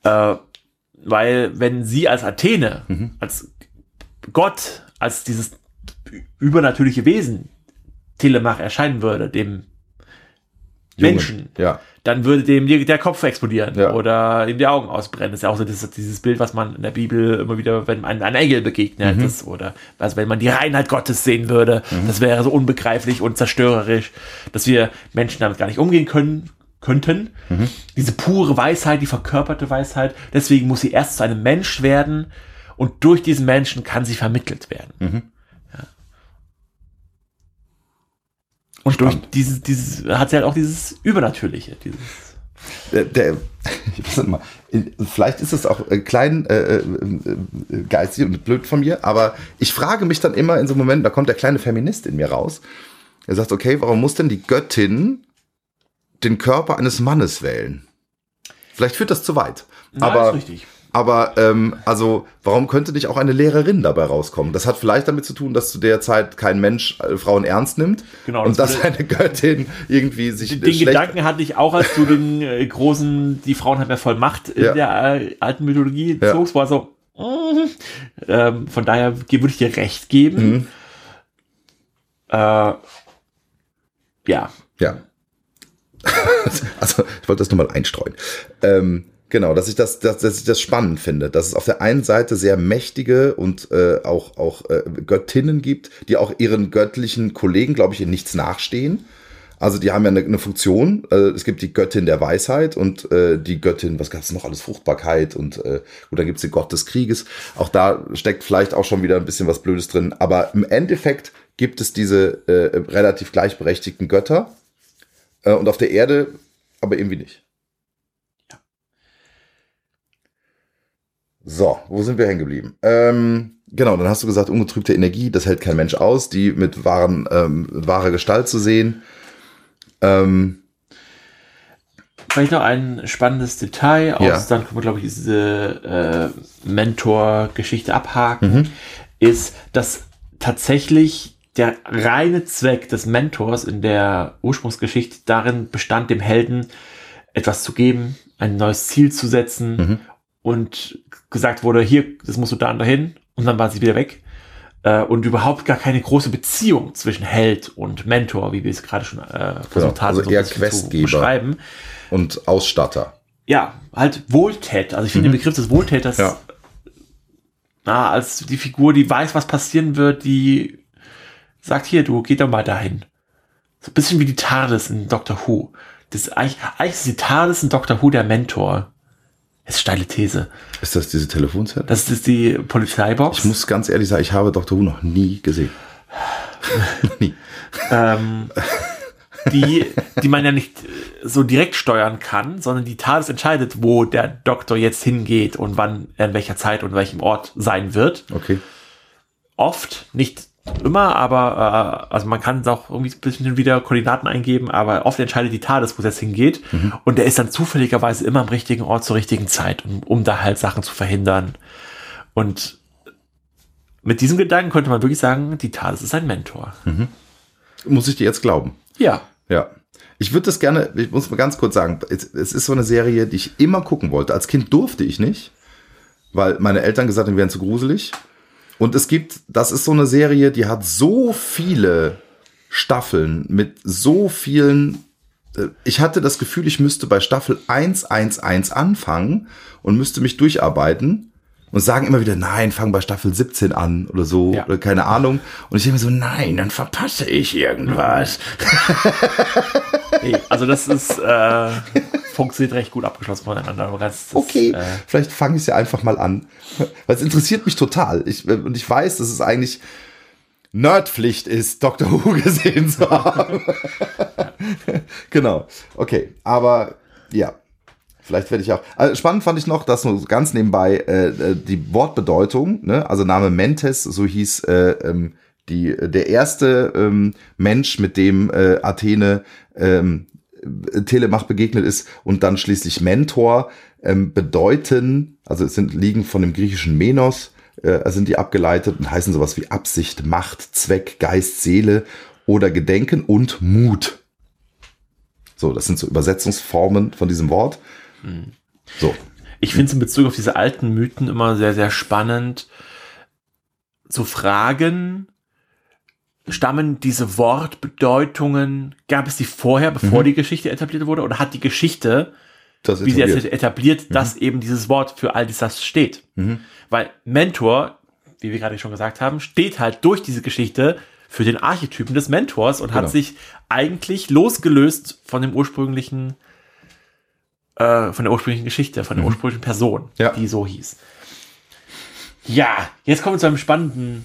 Äh, weil, wenn sie als Athene, mhm. als Gott, als dieses übernatürliche Wesen Telemach erscheinen würde, dem Jungen, Menschen, ja dann würde dem der Kopf explodieren ja. oder ihm die Augen ausbrennen. Das ist ja auch so dieses, dieses Bild, was man in der Bibel immer wieder, wenn man ein Engel begegnet mhm. ist oder also wenn man die Reinheit Gottes sehen würde, mhm. das wäre so unbegreiflich und zerstörerisch, dass wir Menschen damit gar nicht umgehen können könnten. Mhm. Diese pure Weisheit, die verkörperte Weisheit, deswegen muss sie erst zu einem Mensch werden und durch diesen Menschen kann sie vermittelt werden. Und Spannend. durch dieses, dieses hat sie halt auch dieses Übernatürliche, dieses. Der, der (laughs) mal, vielleicht ist es auch äh, klein äh, äh, geistig und blöd von mir, aber ich frage mich dann immer in so Momenten, da kommt der kleine Feminist in mir raus. Er sagt, okay, warum muss denn die Göttin den Körper eines Mannes wählen? Vielleicht führt das zu weit. Nein, aber, ist richtig. Aber ähm, also, warum könnte nicht auch eine Lehrerin dabei rauskommen? Das hat vielleicht damit zu tun, dass zu der Zeit kein Mensch äh, Frauen ernst nimmt genau, und das dass eine Göttin irgendwie sich den, den Gedanken hatte ich auch, als du den äh, großen, die Frauen haben ja voll Macht in ja. der äh, alten Mythologie ja. zogst, war so. Mm, ähm, von daher würde ich dir recht geben. Mhm. Äh, ja. Ja. (laughs) also ich wollte das nur mal einstreuen. Ähm, Genau, dass ich das, dass, dass ich das spannend finde, dass es auf der einen Seite sehr mächtige und äh, auch auch äh, Göttinnen gibt, die auch ihren göttlichen Kollegen, glaube ich, in nichts nachstehen. Also die haben ja eine, eine Funktion. Äh, es gibt die Göttin der Weisheit und äh, die Göttin, was gab's noch alles, Fruchtbarkeit und äh, gut, dann gibt's den Gott des Krieges. Auch da steckt vielleicht auch schon wieder ein bisschen was Blödes drin. Aber im Endeffekt gibt es diese äh, relativ gleichberechtigten Götter äh, und auf der Erde aber irgendwie nicht. So, wo sind wir hängen geblieben? Ähm, genau, dann hast du gesagt, ungetrübte Energie, das hält kein Mensch aus, die mit wahren, ähm, mit wahrer Gestalt zu sehen. Ähm, Vielleicht noch ein spannendes Detail, aus, Ja. dann können wir, glaube ich, diese äh, Mentor-Geschichte abhaken, ist, dass tatsächlich der reine Zweck des Mentors in der Ursprungsgeschichte darin bestand, dem Helden etwas zu geben, ein neues Ziel zu setzen und gesagt wurde, hier, das musst du da und dahin und dann war sie wieder weg. Äh, und überhaupt gar keine große Beziehung zwischen Held und Mentor, wie wir es gerade schon äh, versucht haben, also eher ein bisschen zu Questgeber. beschreiben und Ausstatter. ja, halt Wohltät. Also ich finde den Begriff des Wohltäters Mhm. Ja. na, als die Figur, die weiß, was passieren wird, die sagt, hier, du geh doch mal dahin. So ein bisschen wie die TARDIS in Doctor Who. Das ist eigentlich, eigentlich ist die TARDIS in Doctor Who der Mentor. Das ist steile These. Ist das diese Telefonzelle? Das ist die Polizeibox. ich muss ganz ehrlich sagen, ich habe Dr. Who noch nie gesehen. noch (laughs) nie. ähm, die, die man ja nicht äh, so direkt steuern kann, sondern die TARDIS entscheidet, wo der Doktor jetzt hingeht und wann er in welcher Zeit und welchem Ort sein wird. Okay. oft, nicht immer, aber äh, also man kann auch irgendwie ein bisschen wieder Koordinaten eingeben, aber oft entscheidet die TARDIS, wo es jetzt hingeht. Und der ist dann zufälligerweise immer am richtigen Ort zur richtigen Zeit, um, um da halt Sachen zu verhindern. Und mit diesem Gedanken könnte man wirklich sagen, die TARDIS ist ein Mentor. Muss ich dir jetzt glauben? Ja. Ja. Ich würde das gerne, ich muss mal ganz kurz sagen, es, es ist so eine Serie, die ich immer gucken wollte. Als Kind durfte ich nicht, weil meine Eltern gesagt haben, wir wären zu gruselig. Und es gibt, das ist so eine Serie, die hat so viele Staffeln mit so vielen. äh, Ich hatte das Gefühl, ich müsste bei Staffel 111 anfangen und müsste mich durcharbeiten und sagen immer wieder, nein, fang bei Staffel 17 an oder so, Ja. oder keine Ahnung. Und ich denke mir so, nein, dann verpasse ich irgendwas. (laughs) Also das ist äh, (laughs) funktioniert recht gut abgeschlossen voneinander. Aber ganz, das, Okay, Äh, vielleicht fange ich es ja einfach mal an. Weil es interessiert mich total. Ich, und ich weiß, dass es eigentlich Nerdpflicht ist, Dr. Who (laughs) gesehen zu haben. (laughs) genau. Okay, aber ja. Vielleicht werde ich auch. Also spannend fand ich noch, dass nur ganz nebenbei äh, äh, die Wortbedeutung, ne, also Name Mentes, so hieß äh, ähm, die, der erste ähm, Mensch, mit dem äh, Athene ähm, Telemach begegnet ist und dann schließlich Mentor ähm, bedeuten, also es sind liegen von dem griechischen Menos, äh, sind die abgeleitet und heißen sowas wie Absicht, Macht, Zweck, Geist, Seele oder Gedenken und Mut. So, das sind so Übersetzungsformen von diesem Wort. So, Ich finde es in Bezug auf diese alten Mythen immer sehr, sehr spannend zu fragen, stammen diese Wortbedeutungen, gab es die vorher, bevor die Geschichte etabliert wurde, oder hat die Geschichte, das wie sie etabliert. jetzt etabliert, dass eben dieses Wort für all das steht? Weil Mentor, wie wir gerade schon gesagt haben, steht halt durch diese Geschichte für den Archetypen des Mentors und Genau. hat sich eigentlich losgelöst von dem ursprünglichen äh, von der ursprünglichen Geschichte, von der ursprünglichen Person, Mhm. Ja. die so hieß. Ja, jetzt kommen wir zu einem spannenden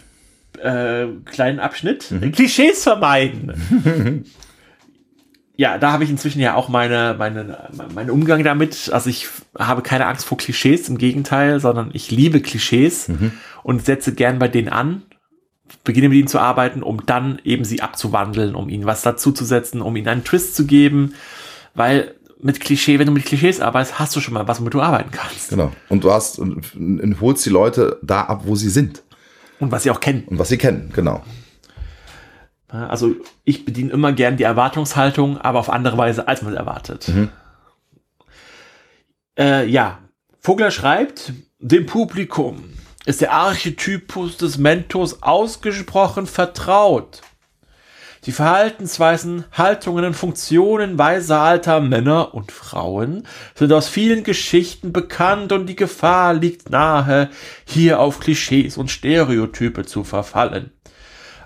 äh, kleinen Abschnitt. Mhm. Klischees vermeiden. (laughs) ja, da habe ich inzwischen ja auch meine, meine, meinen Umgang damit. Also ich habe keine Angst vor Klischees, im Gegenteil, sondern ich liebe Klischees Mhm. und setze gern bei denen an, beginne mit ihnen zu arbeiten, um dann eben sie abzuwandeln, um ihnen was dazuzusetzen, um ihnen einen Twist zu geben, weil mit Klischee, wenn du mit Klischees arbeitest, hast du schon mal was, womit du arbeiten kannst. Genau. Und du hast und, und holst die Leute da ab, wo sie sind Und was sie auch kennen. und was sie kennen. Genau. Also ich bediene immer gern die Erwartungshaltung, aber auf andere Weise, als man erwartet. Äh, ja, Vogler schreibt, dem Publikum ist der Archetypus des Mentors ausgesprochen vertraut. Die Verhaltensweisen, Haltungen und Funktionen weiser alter Männer und Frauen sind aus vielen Geschichten bekannt und die Gefahr liegt nahe, hier auf Klischees und Stereotype zu verfallen.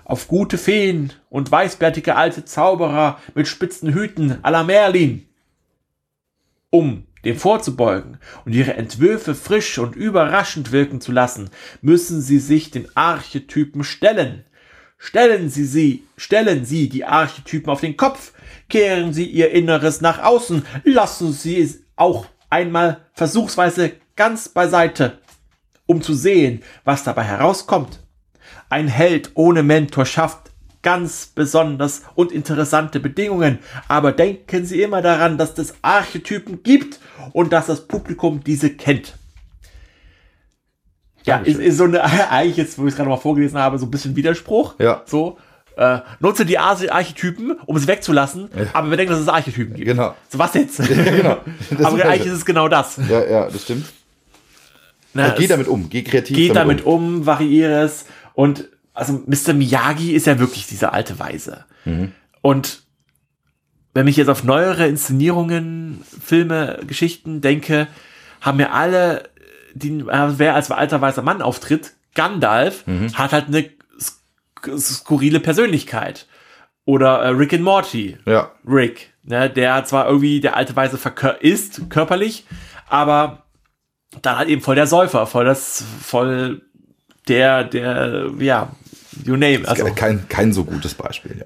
Auf gute Feen und weißbärtige alte Zauberer mit spitzen Hüten à la Merlin. Um dem vorzubeugen und ihre Entwürfe frisch und überraschend wirken zu lassen, müssen sie sich den Archetypen stellen. Stellen Sie sie, stellen Sie die Archetypen auf den Kopf, kehren Sie Ihr Inneres nach außen, lassen Sie es auch einmal versuchsweise ganz beiseite, um zu sehen, was dabei herauskommt. Ein Held ohne Mentor schafft ganz besonders und interessante Bedingungen, aber denken Sie immer daran, dass es Archetypen gibt und dass das Publikum diese kennt. Ja, ist, ist so eine, (laughs) eigentlich jetzt, wo ich es gerade mal vorgelesen habe, so ein bisschen Widerspruch. Ja. So, äh, nutze die Arche- Archetypen, um es wegzulassen, Ja. aber wir denken, dass es Archetypen gibt. Genau. So, was jetzt? (laughs) genau. (laughs) Das aber ist eigentlich ist es genau das. Ja, ja, das stimmt. Ne, Ja, geh damit um, geh kreativ Geh damit um, variiere es. Und also Mr. Miyagi ist ja wirklich diese alte Weise. Mhm. Und wenn ich jetzt auf neuere Inszenierungen, Filme, Geschichten denke, haben ja alle, die, äh, wer als alter weißer Mann auftritt, Gandalf, Mhm. hat halt eine sk skurrile Persönlichkeit. Oder äh, Rick and Morty. Ja, Rick, ne, der zwar irgendwie der alte Weise ist, körperlich, aber dann halt eben voll der Säufer, voll das, voll der, der, ja, you name, also, kein, kein so gutes Beispiel. Ja.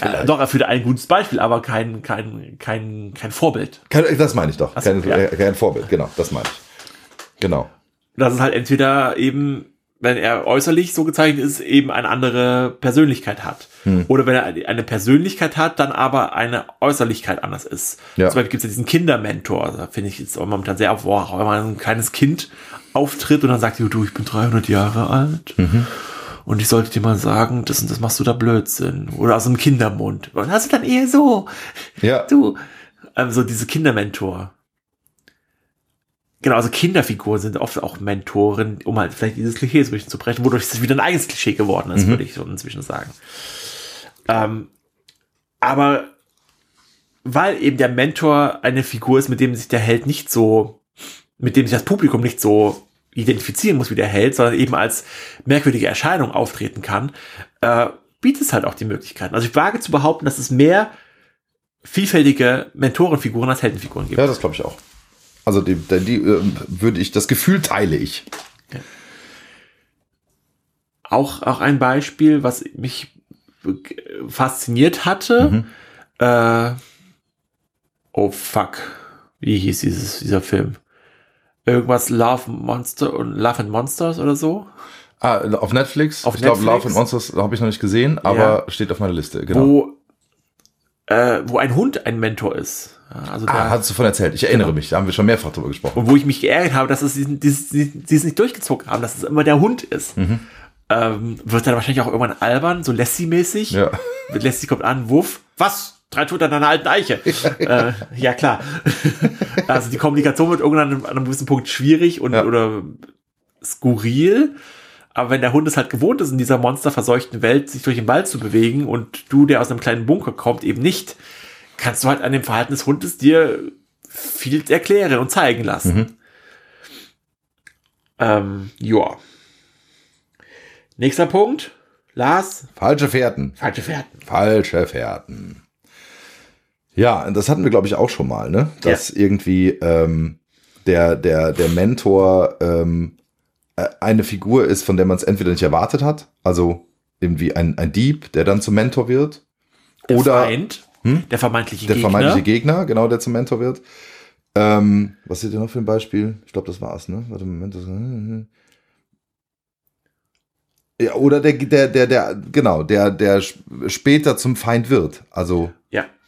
Ja, doch, er führt ein gutes Beispiel, aber kein, kein, kein, kein Vorbild. Kein, das meine ich doch. So, kein, ja. äh, kein Vorbild, genau, das meine ich. Genau. Das ist halt entweder eben, wenn er äußerlich so gezeichnet ist, eben eine andere Persönlichkeit hat. Hm. Oder wenn er eine Persönlichkeit hat, dann aber eine Äußerlichkeit anders ist. Ja. Zum Beispiel gibt es ja diesen Kindermentor. Da finde ich jetzt auch momentan sehr auf, wow, wenn man ein kleines Kind auftritt und dann sagt, du, ich bin 300 Jahre alt. Mhm. Und ich sollte dir mal sagen, das und das machst du da Blödsinn. Oder aus dem Kindermund. Und hast du dann eher so, Ja, du, ähm, so diese Kindermentor. Genau, also Kinderfiguren sind oft auch Mentoren, um halt vielleicht dieses Klischee so ein bisschen zu brechen, wodurch es wieder ein eigenes Klischee geworden ist, Mhm. würde ich so inzwischen sagen. Ähm, aber weil eben der Mentor eine Figur ist, mit dem sich der Held nicht so, mit dem sich das Publikum nicht so identifizieren muss wie der Held, sondern eben als merkwürdige Erscheinung auftreten kann, äh, bietet es halt auch die Möglichkeiten. Also ich wage zu behaupten, dass es mehr vielfältige Mentorenfiguren als Heldenfiguren gibt. ja, das glaube ich auch. Also die, die, die äh, würde ich, das Gefühl teile ich. Auch, auch ein Beispiel, was mich fasziniert hatte. Mhm. Äh, oh fuck. Wie hieß dieses, dieser Film? Irgendwas Love Monster und Love and Monsters oder so? Ah, auf Netflix. Auf ich glaube, Love and Monsters habe ich noch nicht gesehen, aber steht auf meiner Liste. Genau. Wo, äh, wo ein Hund ein Mentor ist. Ja, Also ah, der, hast du von erzählt? Ich erinnere Genau. mich. Da haben wir schon mehrfach drüber gesprochen. Und wo ich mich geärgert habe, dass es diesen, diesen, diesen nicht durchgezogen haben, dass es immer der Hund ist. Mhm. Ähm, wird dann wahrscheinlich auch irgendwann albern, so Lassie-mäßig. Ja. Lassie kommt an, Wuff, was? Drei Tote an einer alten Eiche. äh, ja, klar. (laughs) also die Kommunikation wird irgendwann an einem, an einem gewissen Punkt schwierig und Ja. oder skurril. Aber wenn der Hund es halt gewohnt ist, in dieser monsterverseuchten Welt sich durch den Wald zu bewegen und du, der aus einem kleinen Bunker kommt, eben nicht, kannst du halt an dem Verhalten des Hundes dir viel erklären und zeigen lassen. Mhm. Ähm, ja. Nächster Punkt. Lars, Falsche Fährten. falsche Fährten. Falsche Fährten. Ja, das hatten wir, glaube ich, auch schon mal, ne? Dass irgendwie ähm, der, der, der Mentor ähm, äh, eine Figur ist, von der man es entweder nicht erwartet hat, also irgendwie ein, ein Dieb, der dann zum Mentor wird, Der oder Feind, Hm? der vermeintliche der Gegner. vermeintliche Gegner, genau, der zum Mentor wird. Ähm, was seht ihr noch für ein Beispiel? Ich glaube, das war's, ne? Warte, Moment. Das, ja, oder der, der, der, der, genau, der, der sp- später zum Feind wird. Also, Ja.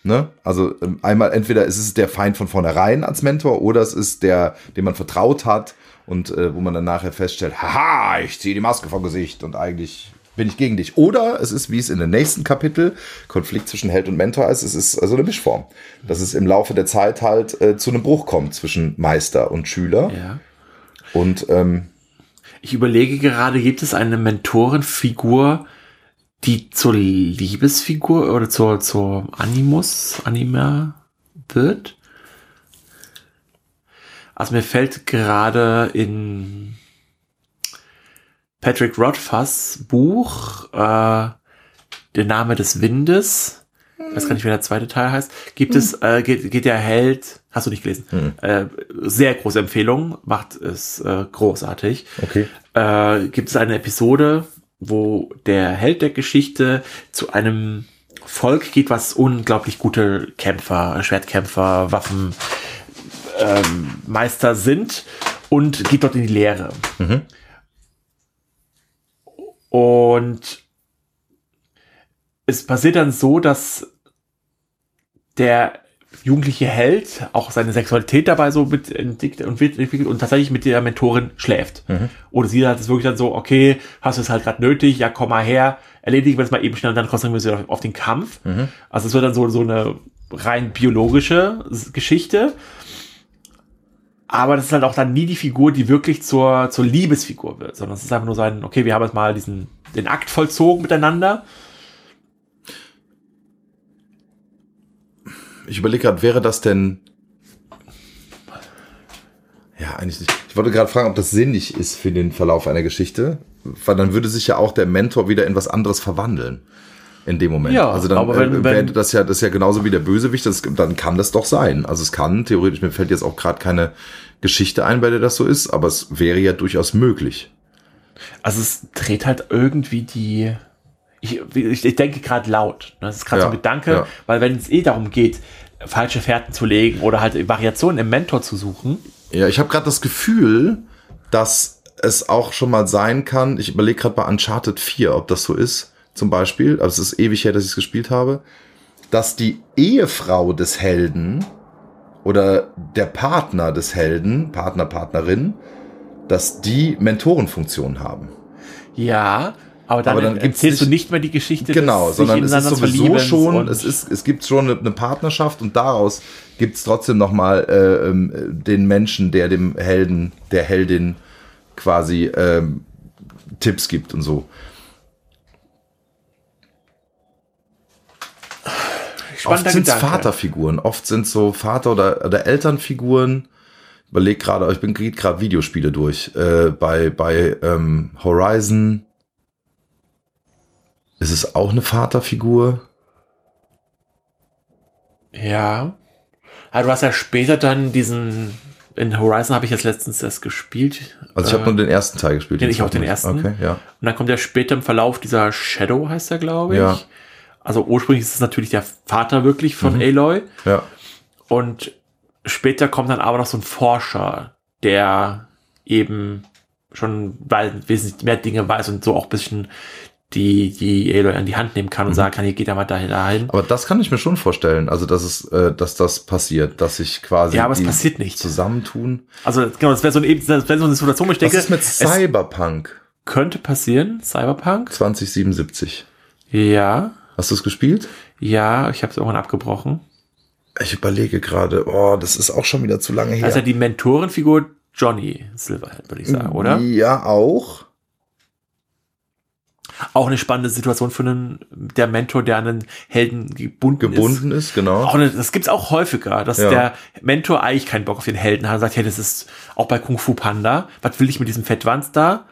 Ne? Also ähm, einmal entweder ist es der Feind von vornherein als Mentor oder es ist der, dem man vertraut hat und äh, wo man dann nachher feststellt, haha, ich ziehe die Maske vom Gesicht und eigentlich bin ich gegen dich. Oder es ist, wie es in dem nächsten Kapitel, Konflikt zwischen Held und Mentor ist, es ist also eine Mischform. Dass es im Laufe der Zeit halt äh, zu einem Bruch kommt zwischen Meister und Schüler. ja. Und ähm, Ich überlege gerade, gibt es eine Mentorenfigur, die zur Liebesfigur oder zur, zur Animus, Anima wird. Also mir fällt gerade in Patrick Rothfuss Buch äh, Der Name des Windes, ich weiß gar nicht, wie der zweite Teil heißt, gibt es, äh, geht, geht der Held, hast du nicht gelesen, äh, sehr große Empfehlung, macht es äh, großartig. Okay. Äh, gibt es eine Episode, wo der Held der Geschichte zu einem Volk geht, was unglaublich gute Kämpfer, Schwertkämpfer, Waffen, ähm, sind und geht dort in die Lehre. Und es passiert dann so, dass der jugendliche Held auch seine Sexualität dabei so mit entwickelt und wird entwickelt und tatsächlich mit der Mentorin schläft. Oder sie hat es wirklich dann so, okay, hast du es halt gerade nötig, ja, komm mal her, erledigen wir das mal eben schnell und dann konzentrieren wir uns auf, auf den Kampf. Also es wird dann so, so eine rein biologische Geschichte. Aber das ist halt auch dann nie die Figur, die wirklich zur, zur Liebesfigur wird, sondern es ist einfach nur so ein, okay, wir haben jetzt mal diesen, den Akt vollzogen miteinander. Ich überlege gerade, wäre das denn. Ja, eigentlich nicht. Ich wollte gerade fragen, ob das sinnig ist für den Verlauf einer Geschichte. Weil dann würde sich ja auch der Mentor wieder in was anderes verwandeln. In dem Moment. Ja, also dann aber wenn- äh, wenn- wäre das ja, das ist ja genauso wie der Bösewicht, das, dann kann das doch sein. Also es kann, theoretisch, mir fällt jetzt auch gerade keine Geschichte ein, bei der das so ist, aber es wäre ja durchaus möglich. Also es dreht halt irgendwie die. Ich, ich, ich denke gerade laut. ne? Das ist gerade Ja, so ein Gedanke, ja. weil wenn es eh darum geht, falsche Fährten zu legen oder halt Variationen im Mentor zu suchen. Ja, ich habe gerade das Gefühl, dass es auch schon mal sein kann, ich überlege gerade bei Uncharted 4, ob das so ist, zum Beispiel, also es ist ewig her, dass ich es gespielt habe, dass die Ehefrau des Helden oder der Partner des Helden, Partner, Partnerin, dass die Mentorenfunktion haben. Ja, aber dann, Aber dann erzählst du nicht- mehr die Geschichte Genau, des sondern es ist sowieso schon, es ist, es gibt schon eine, eine Partnerschaft und daraus gibt es trotzdem nochmal äh, ähm, den Menschen, der dem Helden, der Heldin quasi ähm, Tipps gibt und so. Oft spannender sind es. Vaterfiguren, oft sind so Vater- oder, oder Elternfiguren. Überleg gerade, ich bin gerade Videospiele durch. Äh, bei bei ähm, Horizon ist es auch eine Vaterfigur. Ja. ja. Du hast ja später dann diesen. In Horizon habe ich jetzt letztens erst gespielt. Also ich habe Äh, nur den ersten Teil gespielt. den ich auch den ersten. Okay, ja. Und dann kommt ja später im Verlauf dieser Shadow, heißt er, glaube ich. Ja. Also ursprünglich ist es natürlich der Vater wirklich von Mhm. Aloy. Ja. Und später kommt dann aber noch so ein Forscher, der eben schon weil, wesentlich mehr Dinge weiß und so auch ein bisschen die, die Aloy an die Hand nehmen kann und Mhm. sagen kann, hier geht er mal dahin. dahin. Aber das kann ich mir schon vorstellen, also dass es, äh, dass das passiert, dass sich quasi Ja, aber es passiert nicht. zusammentun. Also genau, das wäre so, eine, das wäre so eine Situation, wo ich Was denke, ist mit Cyberpunk könnte passieren, Cyberpunk. 2077? Ja, Hast du es gespielt? ja, ich habe es irgendwann abgebrochen. Ich überlege gerade, oh, das ist auch schon wieder zu lange her. ja die Mentorenfigur Johnny Silverhand, würde ich sagen, oder? Ja, auch. Auch eine spannende Situation für einen, der Mentor, der an einen Helden gebunden, ist. Gebunden ist, genau. Auch eine, das gibt's auch häufiger, dass Ja. der Mentor eigentlich keinen Bock auf den Helden hat und sagt, hey, das ist auch bei Kung Fu Panda. Was will ich mit diesem Fettwanz da?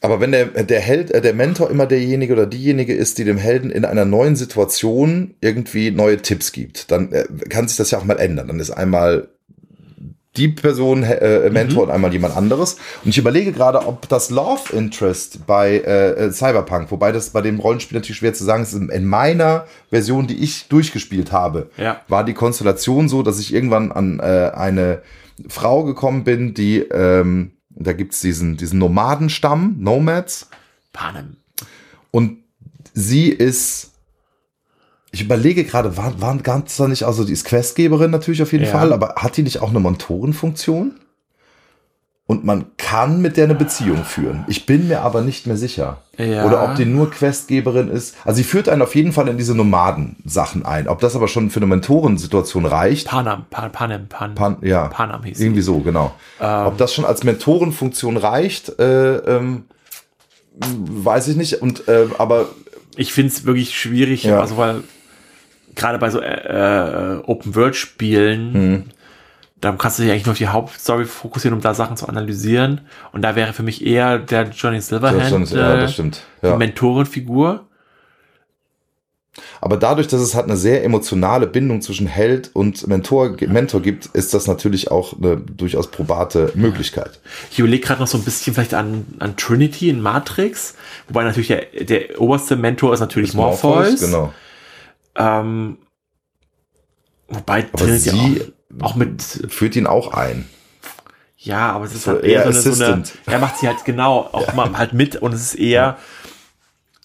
Aber wenn der, der Held, äh, der Mentor immer derjenige oder diejenige ist, die dem Helden in einer neuen Situation irgendwie neue Tipps gibt, dann äh, kann sich das ja auch mal ändern. Dann ist einmal die Person äh, Mentor und einmal jemand anderes. Und ich überlege gerade, ob das Love Interest bei äh, äh, Cyberpunk, wobei das bei dem Rollenspiel natürlich schwer zu sagen ist, in, in meiner Version, die ich durchgespielt habe, Ja. war die Konstellation so, dass ich irgendwann an äh, eine Frau gekommen bin, die, ähm, da gibt's diesen, diesen Nomadenstamm, Nomads, Panem. und sie ist, ich überlege gerade, war, waren ganz da nicht, also die ist Questgeberin natürlich auf jeden Ja. Fall, aber hat die nicht auch eine Mentorenfunktion? Und man kann mit der eine Beziehung führen. Ich bin mir aber nicht mehr sicher. Ja. Oder ob die nur Questgeberin ist. Also sie führt einen auf jeden Fall in diese Nomaden-Sachen ein. Ob das aber schon für eine Mentorensituation reicht, Panam, Pan, Panem, Pan, Pan, ja, Panam hieß irgendwie so, genau. Ähm. Ob das schon als Mentorenfunktion reicht, äh, ähm, weiß ich nicht. Und äh, aber Ich finde es wirklich schwierig, Ja. also weil gerade bei so äh, äh, Open-World-Spielen, Hm. da kannst du dich eigentlich nur auf die Hauptstory fokussieren, um da Sachen zu analysieren. Und da wäre für mich eher der Johnny Silverhand stimmt, ja, äh, das stimmt. die Ja. Mentorenfigur. Aber dadurch, dass es halt eine sehr emotionale Bindung zwischen Held und Mentor, Mentor gibt, ist das natürlich auch eine durchaus probate Möglichkeit. Ich überlege gerade noch so ein bisschen vielleicht an, an Trinity in Matrix, wobei natürlich der, der oberste Mentor ist natürlich Morpheus. Genau. Ähm, wobei Aber Trinity sie auch, auch mit führt ihn auch ein. Ja, aber es ist So halt eher eher so eine, so eine, er macht sie halt genau (laughs) auch mal halt mit und es ist eher,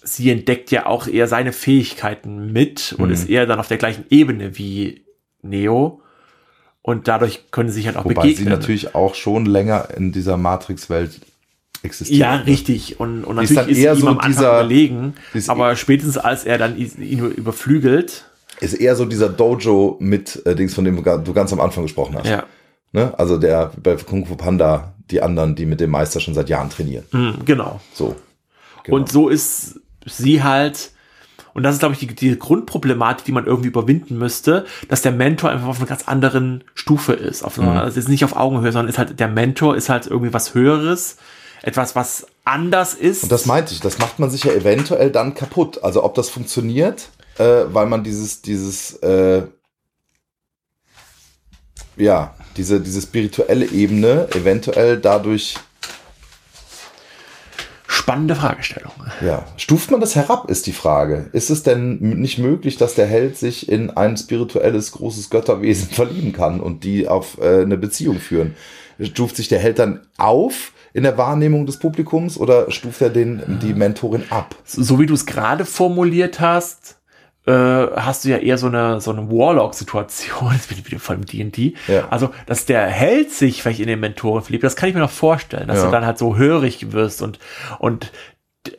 sie entdeckt ja auch eher seine Fähigkeiten mit und Mhm. ist eher dann auf der gleichen Ebene wie Neo und dadurch können sie sich halt auch Wobei sie begegnen. natürlich auch schon länger in dieser Matrix-Welt existiert. ja, richtig. Und, und Die ist natürlich dann ist, eher ihm so am Anfang dieser- überlegen, ist aber spätestens als er dann ihn überflügelt, Ist eher so dieser Dojo mit äh, Dings, von dem du ga- du ganz am Anfang gesprochen hast. ja, Ne? Also der bei Kung Fu Panda, die anderen, die mit dem Meister schon seit Jahren trainieren. mm, genau. So. Genau. Und so ist sie halt, und das ist, glaube ich, die, die Grundproblematik, die man irgendwie überwinden müsste, dass der Mentor einfach auf einer ganz anderen Stufe ist. Auf, einer- Also ist nicht auf Augenhöhe, sondern ist halt, der Mentor ist halt irgendwie was Höheres, etwas, was anders ist. Und das meinte ich, das macht man sich ja eventuell dann kaputt. Also ob das funktioniert, äh, weil man dieses, dieses, äh, ja, diese, diese spirituelle Ebene eventuell dadurch, Spannende Fragestellung. ja, stuft man das herab, ist die Frage. Ist es denn nicht möglich, dass der Held sich in ein spirituelles, großes Götterwesen (laughs) verlieben kann und die auf äh, eine Beziehung führen? Stuft sich der Held dann auf in der Wahrnehmung des Publikums oder stuft er den, die Mentorin ab? So, wie du es gerade formuliert hast, äh, hast du ja eher so eine, so eine Warlock-Situation. (laughs) Jetzt bin ich wieder voll im D&D. Ja. Also, dass der Held sich vielleicht in den Mentoren verliebt, das kann ich mir noch vorstellen, dass Ja. du dann halt so hörig wirst und, und,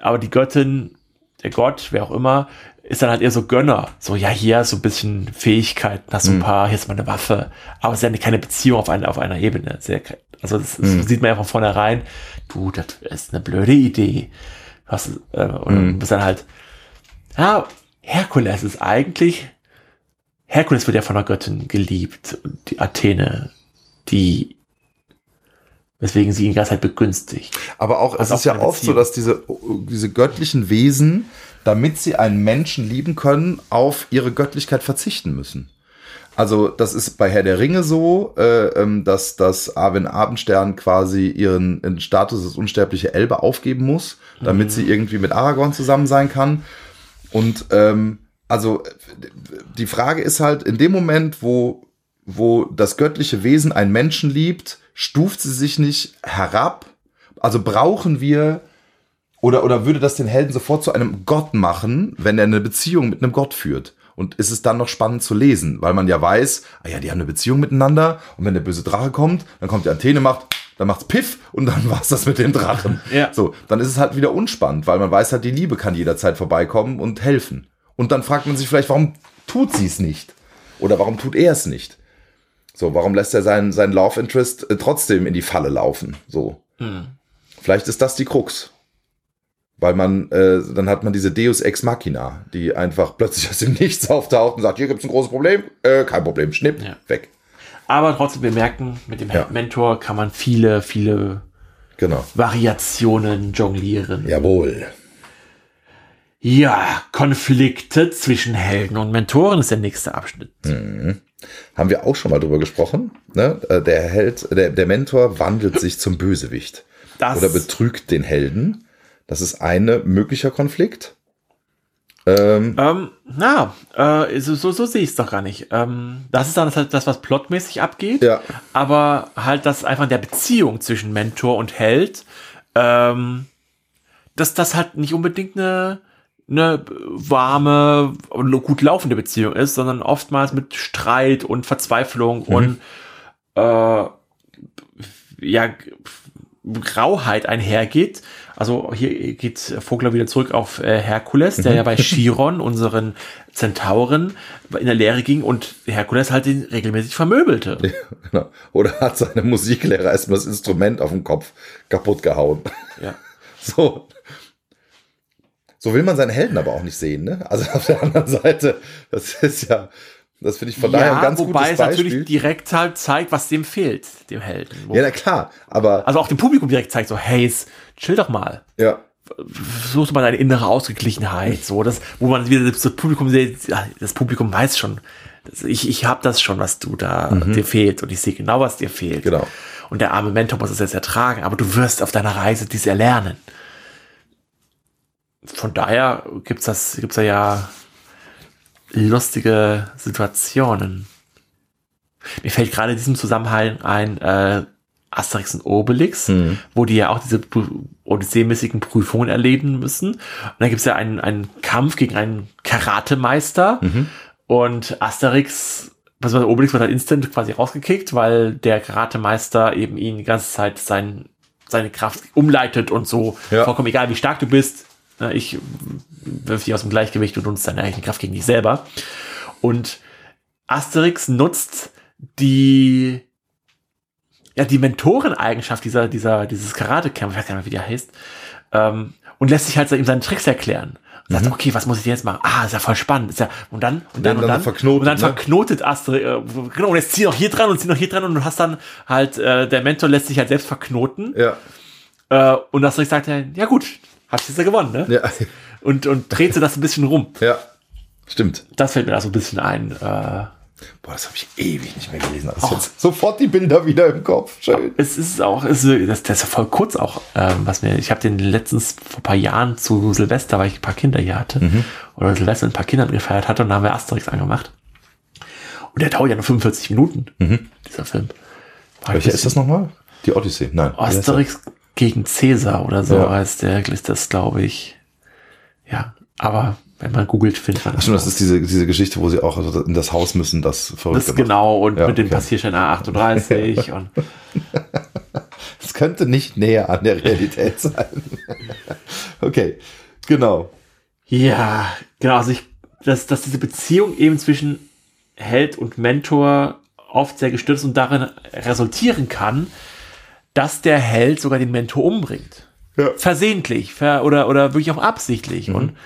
aber die Göttin, der Gott, wer auch immer, ist dann halt eher so Gönner. So, ja, hier du ein bisschen Fähigkeiten, hast du ein paar, hier ist mal eine Waffe. Aber es ist ja keine Beziehung auf einer, auf einer Ebene. Sehr, also, das, das sieht man ja von vornherein. Du, das ist eine blöde Idee. Du hast, äh, und dann bist dann halt, ja, Herkules ist eigentlich, Herkules wird ja von der Göttin geliebt und die Athene, die, weswegen sie ihn die ganze Zeit begünstigt. Aber auch, es auch ist ja eine oft so, Beziehung. dass diese, diese göttlichen Wesen, damit sie einen Menschen lieben können, auf ihre Göttlichkeit verzichten müssen. Also das ist bei Herr der Ringe so, äh, ähm, dass, dass Arwen Abendstern quasi ihren, ihren Status als unsterbliche Elbe aufgeben muss, damit sie irgendwie mit Aragorn zusammen sein kann. Und ähm, also die Frage ist halt, in dem Moment, wo, wo das göttliche Wesen einen Menschen liebt, stuft sie sich nicht herab. Also brauchen wir oder, oder würde das den Helden sofort zu einem Gott machen, wenn er eine Beziehung mit einem Gott führt? Und ist es dann noch spannend zu lesen, weil man ja weiß, ah ja, die haben eine Beziehung miteinander und wenn der böse Drache kommt, dann kommt die Antenne, macht, dann macht's Piff und dann (laughs) war's das mit dem Drachen. (laughs) Ja. So, dann ist es halt wieder unspannend, weil man weiß halt, die Liebe kann jederzeit vorbeikommen und helfen. Und dann fragt man sich vielleicht, warum tut sie es nicht? Oder warum tut er es nicht? So, warum lässt er seinen, seinen Love Interest äh, trotzdem in die Falle laufen? So. Vielleicht ist das die Krux. Weil man, äh, dann hat man diese Deus Ex Machina, die einfach plötzlich aus dem Nichts auftaucht und sagt, hier gibt's ein großes Problem. Äh, kein Problem, schnipp, Ja. weg. Aber trotzdem, wir merken, mit dem Ja. Mentor kann man viele, viele Genau. Variationen jonglieren. Jawohl. Ja, Konflikte zwischen Helden und Mentoren ist der nächste Abschnitt. Haben wir auch schon mal drüber gesprochen. Ne? Äh, Der Held, der, der Mentor wandelt sich zum Bösewicht. Das, Oder betrügt den Helden. Das ist eine möglicher Konflikt. Ähm, ähm, na, äh, so, so, so sehe ich es doch gar nicht. Ähm, das ist dann das, das, was plotmäßig abgeht. Ja. Aber halt, das einfach in der Beziehung zwischen Mentor und Held, ähm, dass das halt nicht unbedingt eine, eine warme, und gut laufende Beziehung ist, sondern oftmals mit Streit und Verzweiflung und äh, ja, Grauheit einhergeht. Also hier geht Vogler wieder zurück auf äh, Herkules, der ja bei (laughs) Chiron, unseren Zentauren, in der Lehre ging und Herkules halt ihn regelmäßig vermöbelte. genau. Oder hat seine Musiklehrer erstmal das Instrument auf den Kopf kaputt gehauen. Ja. (laughs) So. So will man seinen Helden aber auch nicht sehen, ne? Also auf der anderen Seite, das ist ja, das finde ich von daher ein ganz wobei gutes es Beispiel. natürlich direkt halt zeigt, was dem fehlt, dem Helden. Wo- ja, na klar, aber also auch dem Publikum direkt zeigt, so, hey, chill doch mal. ja, Such mal deine innere Ausgeglichenheit. So, das, wo man wieder das Publikum sieht, ja, das Publikum weiß schon, ich, ich habe das schon, was du da dir fehlt. Und ich sehe genau, was dir fehlt. Genau. Und der arme Mentor muss es jetzt ertragen, aber du wirst auf deiner Reise dies erlernen. Von daher gibt's das, gibt's da ja lustige Situationen. Mir fällt gerade in diesem Zusammenhang ein äh, Asterix und Obelix, wo die ja auch diese Odyssee-mäßigen Prüfungen erleben müssen. Und dann gibt's ja einen, einen Kampf gegen einen Karatemeister und Asterix, was war Obelix wird halt instant quasi rausgekickt, weil der Karatemeister eben ihn die ganze Zeit sein, seine Kraft umleitet und so Ja. vollkommen egal, wie stark du bist. Ne, Ich wirf dich aus dem Gleichgewicht und nutzt deine eigene Kraft gegen dich selber. Und Asterix nutzt die, ja, die Mentoreneigenschaft dieser, dieser, dieses Karate-Camp, ich weiß gar nicht mehr, wie der heißt, ähm, und lässt sich halt ihm seine Tricks erklären. Und sagt, okay, was muss ich jetzt machen? Ah, ist ja voll spannend. Ist ja, und dann, und dann, Mhm. Dann- und dann dann, verknotet, und dann ne? verknotet Asterix, äh, genau, und jetzt zieh noch hier dran und zieh noch hier dran und du hast dann halt, äh, der Mentor lässt sich halt selbst verknoten. ja, Äh, und Asterix sagt ja, ja gut, hast du jetzt ja gewonnen, ne? ja, Und, und dreht so das ein bisschen rum. ja, stimmt. Das fällt mir da so ein bisschen ein. Äh, Boah, das habe ich ewig nicht mehr gelesen. Das ist jetzt sofort die Bilder wieder im Kopf. Schön. es ist auch, es ist, das, das ist voll kurz auch, ähm, was mir, ich habe den letztens vor ein paar Jahren zu Silvester, weil ich ein paar Kinder hier hatte, oder Silvester mit ein paar Kindern gefeiert hatte, und da haben wir Asterix angemacht. Und der dauert ja nur 45 Minuten, dieser Film. War Welcher ist das nochmal? Die Odyssee. Nein. Asterix gegen Cäsar oder so Ja. heißt der, ist das, glaube ich. Ja, aber wenn man googelt, findet man Ach stimmt, das ist diese, diese Geschichte, wo sie auch in das Haus müssen, das verrückt das gemacht. genau und Ja, mit dem okay. Passierschein A38 (laughs) und (laughs) Das könnte nicht näher an der Realität sein. (laughs) okay, genau. Ja, genau, also ich, dass, dass diese Beziehung eben zwischen Held und Mentor oft sehr gestürzt und darin resultieren kann, dass der Held sogar den Mentor umbringt. Ja. Versehentlich ver oder, oder wirklich auch absichtlich. Und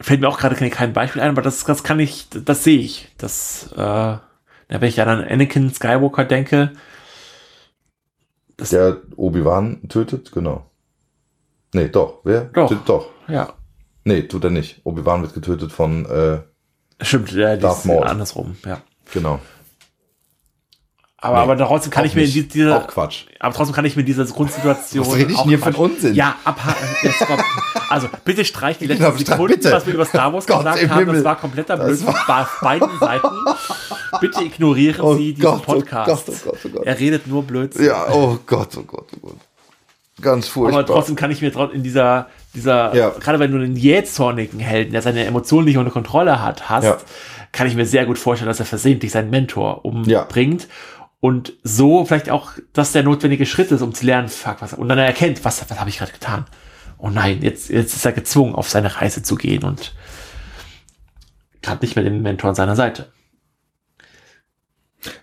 fällt mir auch gerade kein, Beispiel ein, aber das, das kann ich, das sehe ich. Das, äh, da wenn ich an Anakin Skywalker denke, Der Obi-Wan tötet, genau. Nee, doch. Wer? Doch. Tötet, doch. ja, Nee, tut er nicht. Obi-Wan wird getötet von, äh, stimmt, ja, Darth Maul. andersrum, ja. genau. Aber, Nee, aber trotzdem kann ich mir nicht. die, diese, Auch Quatsch. aber trotzdem kann ich mir diese Grundsituation. Was rede ich denn Quatsch- einen Unsinn? Ja, abhaken. Also, bitte streich die letzten Genau, Sekunden, bitte. was wir über Star Wars (laughs) Gott gesagt haben. Himmel. Das war kompletter Blödsinn. Auf beiden Seiten. Bitte ignorieren Oh Sie diesen Gott, oh Podcast. Gott, oh Gott, oh Gott. Er redet nur Blödsinn. Ja, oh Gott, oh Gott, oh Gott. Ganz furchtbar. Aber trotzdem kann ich mir in dieser, dieser, Ja. gerade wenn du einen jähzornigen Helden, der seine Emotionen nicht unter Kontrolle hat, hast, Ja. kann ich mir sehr gut vorstellen, dass er versehentlich seinen Mentor Ja. Und so vielleicht auch, dass der notwendige Schritt ist, um zu lernen, fuck, was, und dann er erkennt, was, was habe ich gerade getan? Oh nein, jetzt, jetzt ist er gezwungen, auf seine Reise zu gehen und hat nicht mehr den Mentor an seiner Seite.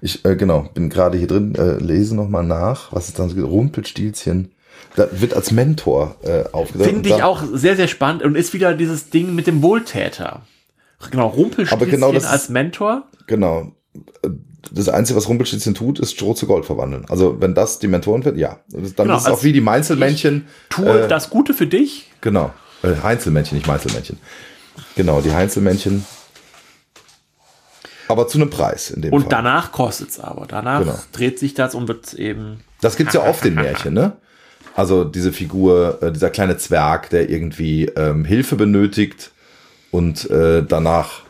Ich, äh, genau, bin gerade hier drin, äh, lese nochmal nach, was es dann so Rumpelstilzchen. Da wird als Mentor äh, aufgesetzt. Finde ich auch sehr, sehr spannend und ist wieder dieses Ding mit dem Wohltäter. Genau, Rumpelstilzchen genau das ist- als Mentor. Genau. Das Einzige, was Rumpelstilzchen tut, ist Stroh zu Gold verwandeln. Also wenn das die Mentoren wird, ja. Dann Genau, ist es auch als wie die Meinzelmännchen. Tue Äh, das Gute für dich. Genau. Äh, Heinzelmännchen, nicht Meinzelmännchen. Genau, die Heinzelmännchen. Aber zu einem Preis in dem Und Fall. danach kostet es aber. Danach Genau. dreht sich das und wird eben. Das gibt's ja oft in (laughs) Märchen, ne? Also diese Figur, äh, dieser kleine Zwerg, der irgendwie ähm, Hilfe benötigt und äh, danach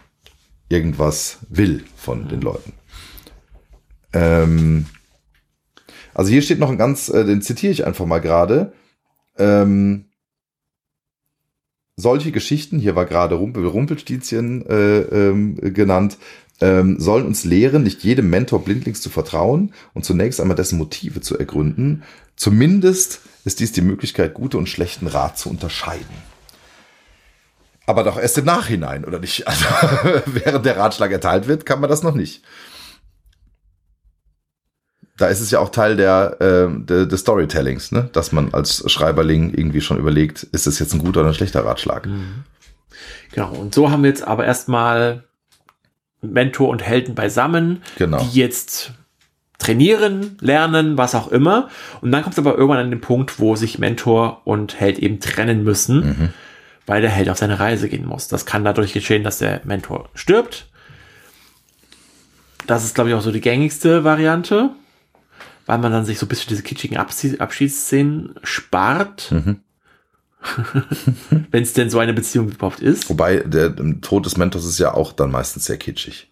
irgendwas will von den Leuten. Ähm, also hier steht noch ein ganz, äh, den zitiere ich einfach mal gerade. Ähm, solche Geschichten, hier war gerade Rumpel, Rumpelstilzchen äh, ähm, genannt, ähm, sollen uns lehren, nicht jedem Mentor blindlings zu vertrauen und zunächst einmal dessen Motive zu ergründen. Zumindest ist dies die Möglichkeit, gute und schlechten Rat zu unterscheiden. Aber doch erst im Nachhinein, oder nicht? (laughs) Also, während der Ratschlag erteilt wird, kann man das noch nicht. Da ist es ja auch Teil der, äh, der, des Storytellings, ne? dass man als Schreiberling irgendwie schon überlegt, ist das jetzt ein guter oder ein schlechter Ratschlag. Genau, und so haben wir jetzt aber erstmal Mentor und Helden beisammen, Genau. die jetzt trainieren, lernen, was auch immer. Und dann kommt es aber irgendwann an den Punkt, wo sich Mentor und Held eben trennen müssen, weil der Held auf seine Reise gehen muss. Das kann dadurch geschehen, dass der Mentor stirbt. Das ist, glaube ich, auch so die gängigste Variante, weil man dann sich so ein bisschen diese kitschigen Abschied- Abschiedsszenen spart. (laughs) Wenn es denn so eine Beziehung überhaupt ist. Wobei der, Tod des Mentors ist ja auch dann meistens sehr kitschig.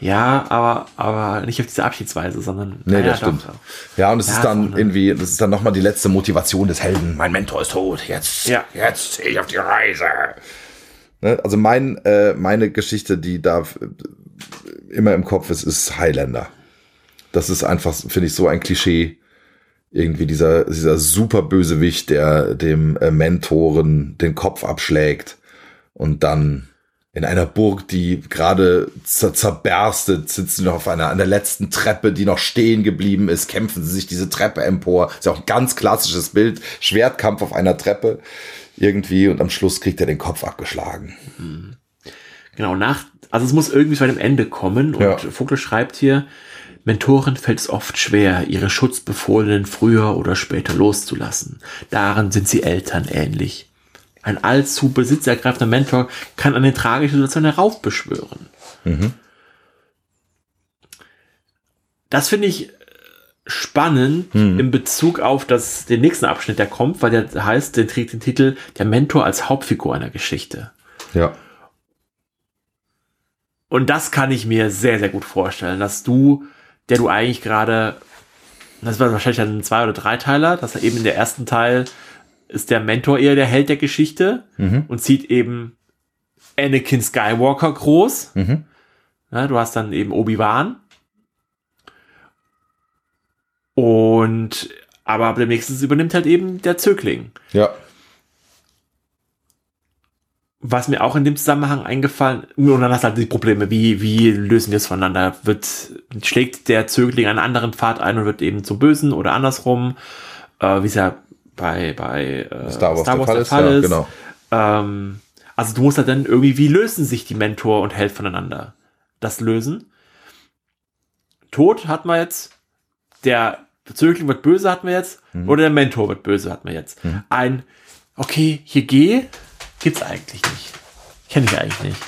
Ja, aber, aber nicht auf diese Abschiedsweise, sondern. Nee, naja, das stimmt. doch. Ja, und es Ja, ist dann ne? irgendwie, das ist dann nochmal die letzte Motivation des Helden. Mein Mentor ist tot. Jetzt, Ja. jetzt ziehe ich auf die Reise. Ne? Also mein, äh, meine Geschichte, die da äh, immer im Kopf ist, ist Highlander. Das ist einfach, finde ich, so ein Klischee. Irgendwie dieser, dieser super Bösewicht, der dem äh, Mentoren den Kopf abschlägt und dann in einer Burg, die gerade zer zerberstet, sitzen sie noch auf einer, an der letzten Treppe, die noch stehen geblieben ist, kämpfen sie sich diese Treppe empor. Ist ja auch ein ganz klassisches Bild. Schwertkampf auf einer Treppe irgendwie und am Schluss kriegt er den Kopf abgeschlagen. Genau, nach, also es muss irgendwie zu einem Ende kommen und Ja. Vogel schreibt hier, Mentoren fällt es oft schwer, ihre Schutzbefohlenen früher oder später loszulassen. Daran sind sie Eltern ähnlich. Ein allzu besitzergreifender Mentor kann eine tragische Situation heraufbeschwören. Das finde ich spannend in Bezug auf das, den nächsten Abschnitt, der kommt, weil der heißt, der trägt den Titel Der Mentor als Hauptfigur einer Geschichte. Ja. Und das kann ich mir sehr, sehr gut vorstellen, dass du, der du eigentlich gerade, das war wahrscheinlich ein Zwei- oder Dreiteiler, dass er eben in der ersten Teil ist der Mentor eher der Held der Geschichte und zieht eben Anakin Skywalker groß. Ja, du hast dann eben Obi-Wan. Und, aber ab dem nächsten übernimmt halt eben der Zögling. Ja. Was mir auch in dem Zusammenhang eingefallen, und dann hast du halt die Probleme, wie, wie lösen wir es voneinander? Wird, schlägt der Zögling einen anderen Pfad ein und wird eben zum Bösen oder andersrum, äh, wie es ja bei, bei äh, Star Wars, der Fall ist. Ja, genau. Ähm, also du musst halt dann irgendwie, wie lösen sich die Mentor und Held voneinander? Das lösen. Tod hatten wir jetzt, der Zögling wird böse hatten wir jetzt, Mhm. oder der Mentor wird böse hatten wir jetzt. Ein, okay, hier geh, gibt's eigentlich nicht. Kenne ich eigentlich nicht.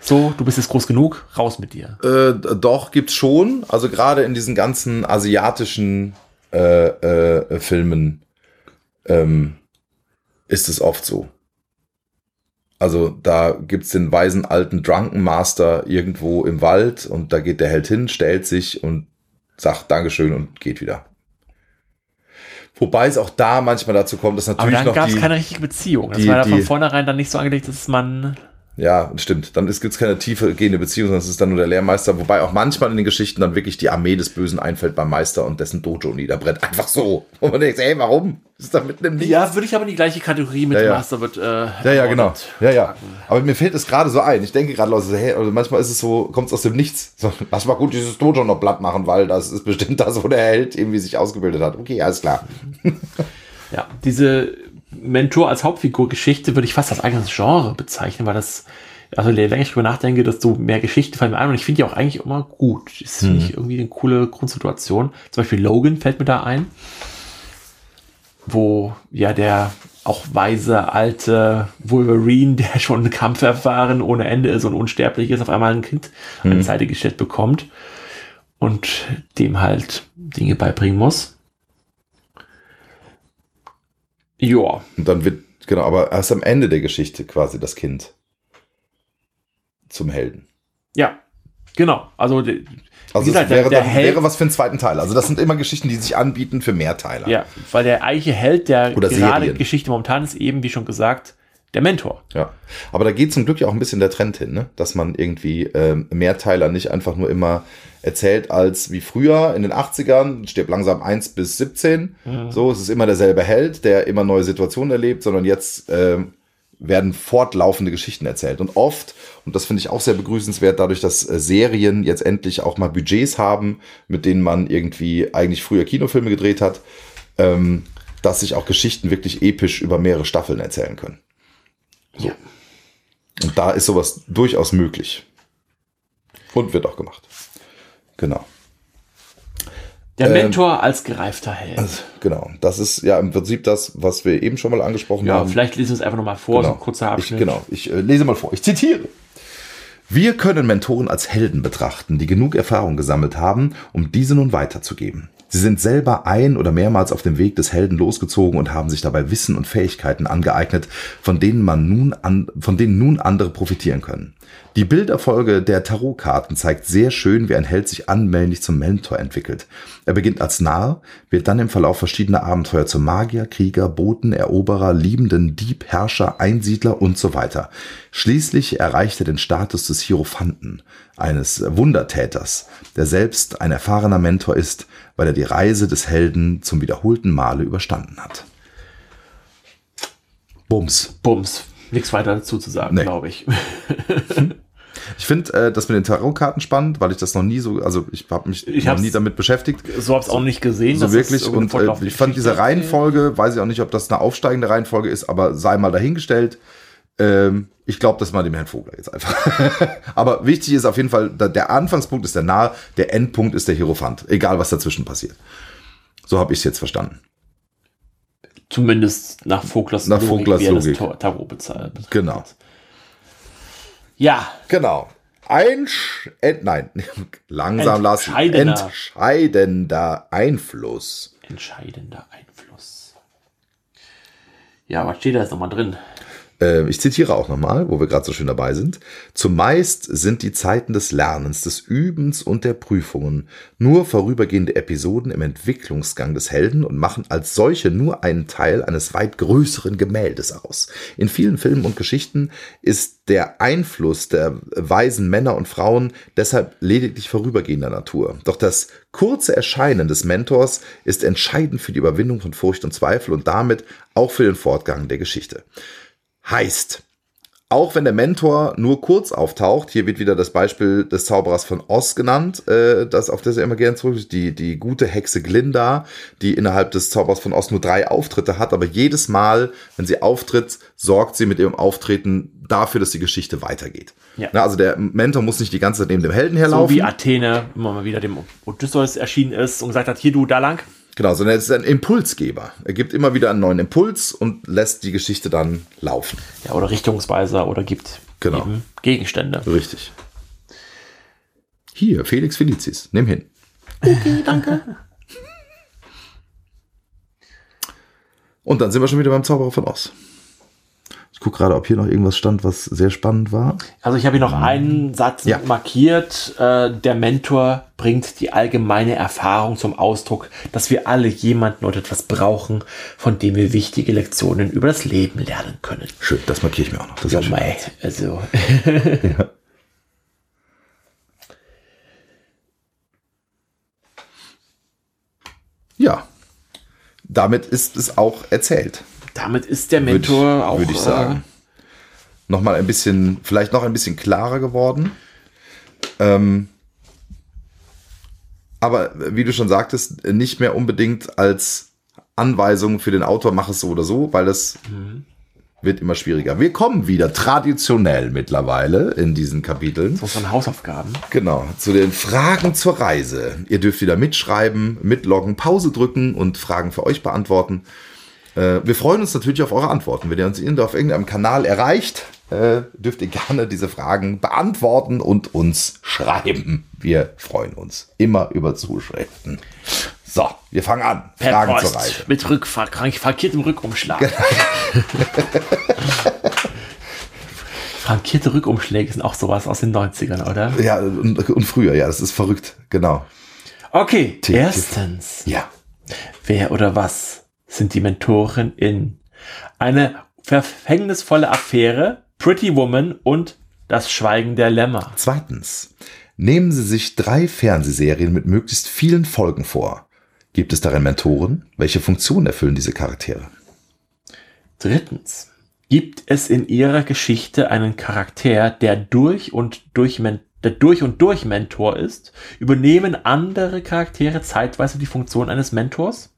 So, du bist jetzt groß genug, raus mit dir. Äh, doch, gibt's schon. Also gerade in diesen ganzen asiatischen äh, äh, Filmen ähm, ist es oft so. Also da gibt's den weisen alten Drunken Master irgendwo im Wald und da geht der Held hin, stellt sich und sagt Dankeschön und geht wieder. Wobei es auch da manchmal dazu kommt, dass Aber natürlich dann noch gab es keine richtige Beziehung. Das die- war ja von vornherein dann nicht so angelegt, dass man. Ja, stimmt. Dann gibt es keine tiefe gehende Beziehung, sondern es ist dann nur der Lehrmeister. Wobei auch manchmal in den Geschichten dann wirklich die Armee des Bösen einfällt beim Meister und dessen Dojo niederbrennt. Einfach so. (laughs) Und man denkt, ey, warum? Ist da mitten im Nichts. Ja, würde ich aber in die gleiche Kategorie mit Ja, ja. Master wird. Äh, Ja, ja, genau. Ja, ja. Aber mir fällt es gerade so ein. Ich denke gerade also, hey, also manchmal ist es so, kommt es aus dem Nichts. So, lass mal gut dieses Dojo noch platt machen, weil das ist bestimmt das, wo der Held irgendwie sich ausgebildet hat. Okay, alles klar. (laughs) Ja, diese Mentor als Hauptfigur-Geschichte würde ich fast als eigenes Genre bezeichnen, weil das, also je länger ich drüber nachdenke, desto mehr Geschichten fallen mir ein und ich finde die auch eigentlich immer gut. Das finde ich irgendwie eine coole Grundsituation. Zum Beispiel Logan fällt mir da ein, wo ja der auch weise alte Wolverine, (laughs) der schon Kampf erfahren ohne Ende ist und unsterblich ist, auf einmal ein Kind an die Seite gestellt bekommt und dem halt Dinge beibringen muss. Ja, Und dann wird, genau, aber erst am Ende der Geschichte quasi das Kind zum Helden. Ja, genau. Also, Also gesagt, es wäre, der, der Held, wäre was für einen zweiten Teil. Also das sind immer Geschichten, die sich anbieten für Mehrteiler. ja, weil der eigentliche Held der Oder gerade Serien. Geschichte momentan ist eben, wie schon gesagt, der Mentor. Ja, aber da geht zum Glück ja auch ein bisschen der Trend hin, ne? dass man irgendwie ähm, Mehrteiler nicht einfach nur immer erzählt als wie früher in den 80ern, stirbt langsam 1 bis 17. So, es ist immer derselbe Held, der immer neue Situationen erlebt, sondern jetzt ähm, werden fortlaufende Geschichten erzählt. Und oft, und das finde ich auch sehr begrüßenswert, dadurch, dass äh, Serien jetzt endlich auch mal Budgets haben, mit denen man irgendwie eigentlich früher Kinofilme gedreht hat, ähm, dass sich auch Geschichten wirklich episch über mehrere Staffeln erzählen können. Ja. Und da ist sowas durchaus möglich. Und wird auch gemacht. Genau. Der Ähm, Mentor als gereifter Held. Also, genau. Das ist ja im Prinzip das, was wir eben schon mal angesprochen ja, haben. vielleicht lesen wir es einfach nochmal vor, so ein kurzer Ich, Abschnitt. genau, ich äh, lese mal vor. Ich zitiere. Wir können Mentoren als Helden betrachten, die genug Erfahrung gesammelt haben, um diese nun weiterzugeben. Sie sind selber ein oder mehrmals auf dem Weg des Helden losgezogen und haben sich dabei Wissen und Fähigkeiten angeeignet, von denen man nun an, von denen nun andere profitieren können. Die Bilderfolge der Tarotkarten zeigt sehr schön, wie ein Held sich allmählich zum Mentor entwickelt. Er beginnt als Narr, wird dann im Verlauf verschiedener Abenteuer zum Magier, Krieger, Boten, Eroberer, Liebenden, Dieb, Herrscher, Einsiedler und so weiter. Schließlich erreicht er den Status des Hierophanten, eines Wundertäters, der selbst ein erfahrener Mentor ist, weil er die Reise des Helden zum wiederholten Male überstanden hat. Bums. Bums. Nichts weiter dazu zu sagen, Nee. glaube ich. (laughs) Ich finde äh, das mit den Tarotkarten spannend, weil ich das noch nie so, also ich habe mich Ich noch nie damit beschäftigt. So habe ich es auch nicht gesehen. So wirklich. Und äh, ich fand diese. Reihenfolge, weiß ich auch nicht, ob das eine aufsteigende Reihenfolge ist, aber sei mal dahingestellt. Ähm, ich glaube, das mal dem Herrn Vogler jetzt einfach. (laughs) aber wichtig ist auf jeden Fall, der Anfangspunkt ist der Nahe, der Endpunkt ist der Hierophant. Egal, was dazwischen passiert. So habe ich es jetzt verstanden. Zumindest nach Voglers Nach Voglers er das Logik. Tarot bezahlt. Genau. Ja, Genau. Ein, Ent, nein, (laughs) langsam lassen. Entscheidender. Entscheidender Einfluss. entscheidender Einfluss. Ja, was steht da jetzt nochmal drin? Äh, ich zitiere auch nochmal, wo wir gerade so schön dabei sind. Zumeist sind die Zeiten des Lernens, des Übens und der Prüfungen nur vorübergehende Episoden im Entwicklungsgang des Helden und machen als solche nur einen Teil eines weit größeren Gemäldes aus. In vielen Filmen und Geschichten ist der Einfluss der weisen Männer und Frauen deshalb lediglich vorübergehender Natur. Doch das kurze Erscheinen des Mentors ist entscheidend für die Überwindung von Furcht und Zweifel und damit auch für den Fortgang der Geschichte. Heißt, auch wenn der Mentor nur kurz auftaucht, hier wird wieder das Beispiel des Zauberers von Oz genannt, äh, das auf das er immer gerne zurück die, die gute Hexe Glinda, die innerhalb des Zauberers von Oz nur drei Auftritte hat, aber jedes Mal, wenn sie auftritt, sorgt sie mit ihrem Auftreten dafür, dass die Geschichte weitergeht. Ja. Na, also der Mentor muss nicht die ganze Zeit neben dem Helden So herlaufen. wie Athene immer mal wieder dem Odysseus erschienen ist und gesagt hat, hier du, da lang. Genau, sondern er ist ein Impulsgeber. Er gibt immer wieder einen neuen Impuls und lässt die Geschichte dann laufen. Ja, oder Richtungsweiser oder gibt Genau. eben Gegenstände. Richtig. Hier, Felix Felicis. Nimm hin. (laughs) Und dann sind wir schon wieder beim Zauberer von Oz. Ich gucke gerade, ob hier noch irgendwas stand, was sehr spannend war. Also ich habe hier noch einen Satz Ja. markiert. Äh, der Mentor bringt die allgemeine Erfahrung zum Ausdruck, dass wir alle jemanden oder etwas brauchen, von dem wir wichtige Lektionen über das Leben lernen können. Schön, das markiere ich mir auch noch. Das Ja, (laughs) ja mei, also ja. Damit ist es auch erzählt. Damit ist der Würde Mentor ich, auch. würde ich sagen. Nochmal ein bisschen, vielleicht noch ein bisschen klarer geworden. Ähm, aber wie du schon sagtest, nicht mehr unbedingt als Anweisung für den Autor, mach es so oder so, weil es wird immer schwieriger. Wir kommen wieder traditionell mittlerweile in diesen Kapiteln. Äh, unseren Hausaufgaben. Genau, zu den Fragen zur Reise. Ihr dürft wieder mitschreiben, mitloggen, Pause drücken und Fragen für euch beantworten. Äh, wir freuen uns natürlich auf eure Antworten. Wenn ihr uns auf irgendeinem Kanal erreicht, äh, dürft ihr (laughs) gerne diese Fragen beantworten und uns schreiben. Wir freuen uns immer über Zuschriften. So, wir fangen an. Per Fragen Post zur Reise. mit Rückfra frankiertem Rückumschlag. (laughs) Frankierte Rückumschläge sind auch sowas aus den 90ern, oder? Ja, und, und früher, ja, das ist verrückt. Genau. Okay, Tipp, erstens. Ja. Wer oder was sind die Mentoren in eine verhängnisvolle Affäre, Pretty Woman und das Schweigen der Lämmer? Zweitens, nehmen Sie sich drei Fernsehserien mit möglichst vielen Folgen vor. Gibt es darin Mentoren? Welche Funktion erfüllen diese Charaktere? Drittens. Gibt es in ihrer Geschichte einen Charakter, der durch und durch, der durch und durch Mentor ist? Übernehmen andere Charaktere zeitweise die Funktion eines Mentors?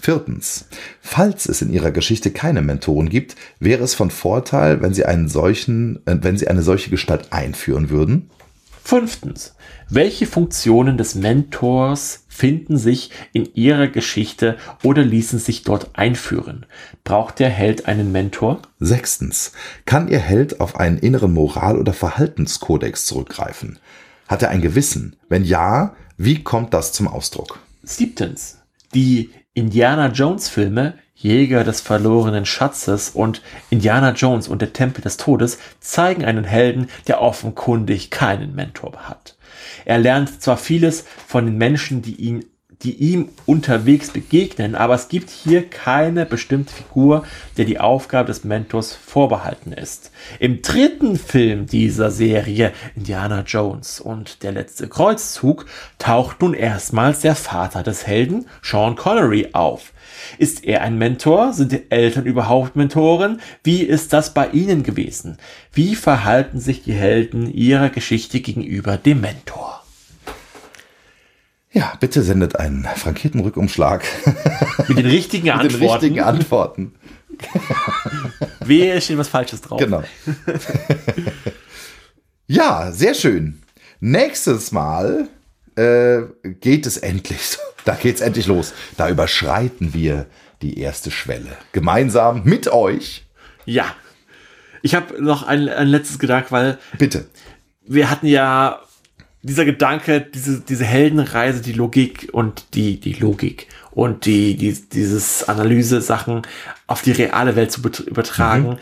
Viertens. Falls es in ihrer Geschichte keine Mentoren gibt, wäre es von Vorteil, wenn sie einen solchen, äh, wenn sie eine solche Gestalt einführen würden. Fünftens. Welche Funktionen des Mentors finden sich in ihrer Geschichte oder ließen sich dort einführen? Braucht der Held einen Mentor? Sechstens. Kann ihr Held auf einen inneren Moral- oder Verhaltenskodex zurückgreifen? Hat er ein Gewissen? Wenn ja, wie kommt das zum Ausdruck? Siebtens. Die Indiana Jones Filme Jäger des verlorenen Schatzes und Indiana Jones und der Tempel des Todes zeigen einen Helden, der offenkundig keinen Mentor hat. Er lernt zwar vieles von den Menschen, die ihn die ihm unterwegs begegnen, aber es gibt hier keine bestimmte Figur, der die Aufgabe des Mentors vorbehalten ist. Im dritten Film dieser Serie, Indiana Jones und der letzte Kreuzzug, taucht nun erstmals der Vater des Helden, Sean Connery, auf. Ist er ein Mentor? Sind die Eltern überhaupt Mentoren? Wie ist das bei Ihnen gewesen? Wie verhalten sich die Helden ihrer Geschichte gegenüber dem Mentor? Ja, bitte sendet einen frankierten Rückumschlag. Mit den richtigen Antworten. (laughs) Mit den richtigen Antworten. (laughs) Wehe, steht was Falsches drauf. Genau. ja, sehr schön. Nächstes Mal äh, geht es endlich. Da geht es endlich los. Da überschreiten wir die erste Schwelle. Gemeinsam mit euch. Ja. Ich habe noch ein, ein letztes Gedanke, weil. Bitte. Wir hatten ja dieser Gedanke, diese, diese Heldenreise, die Logik und die, die Logik und die, die dieses Analyse-Sachen auf die reale Welt zu übertragen,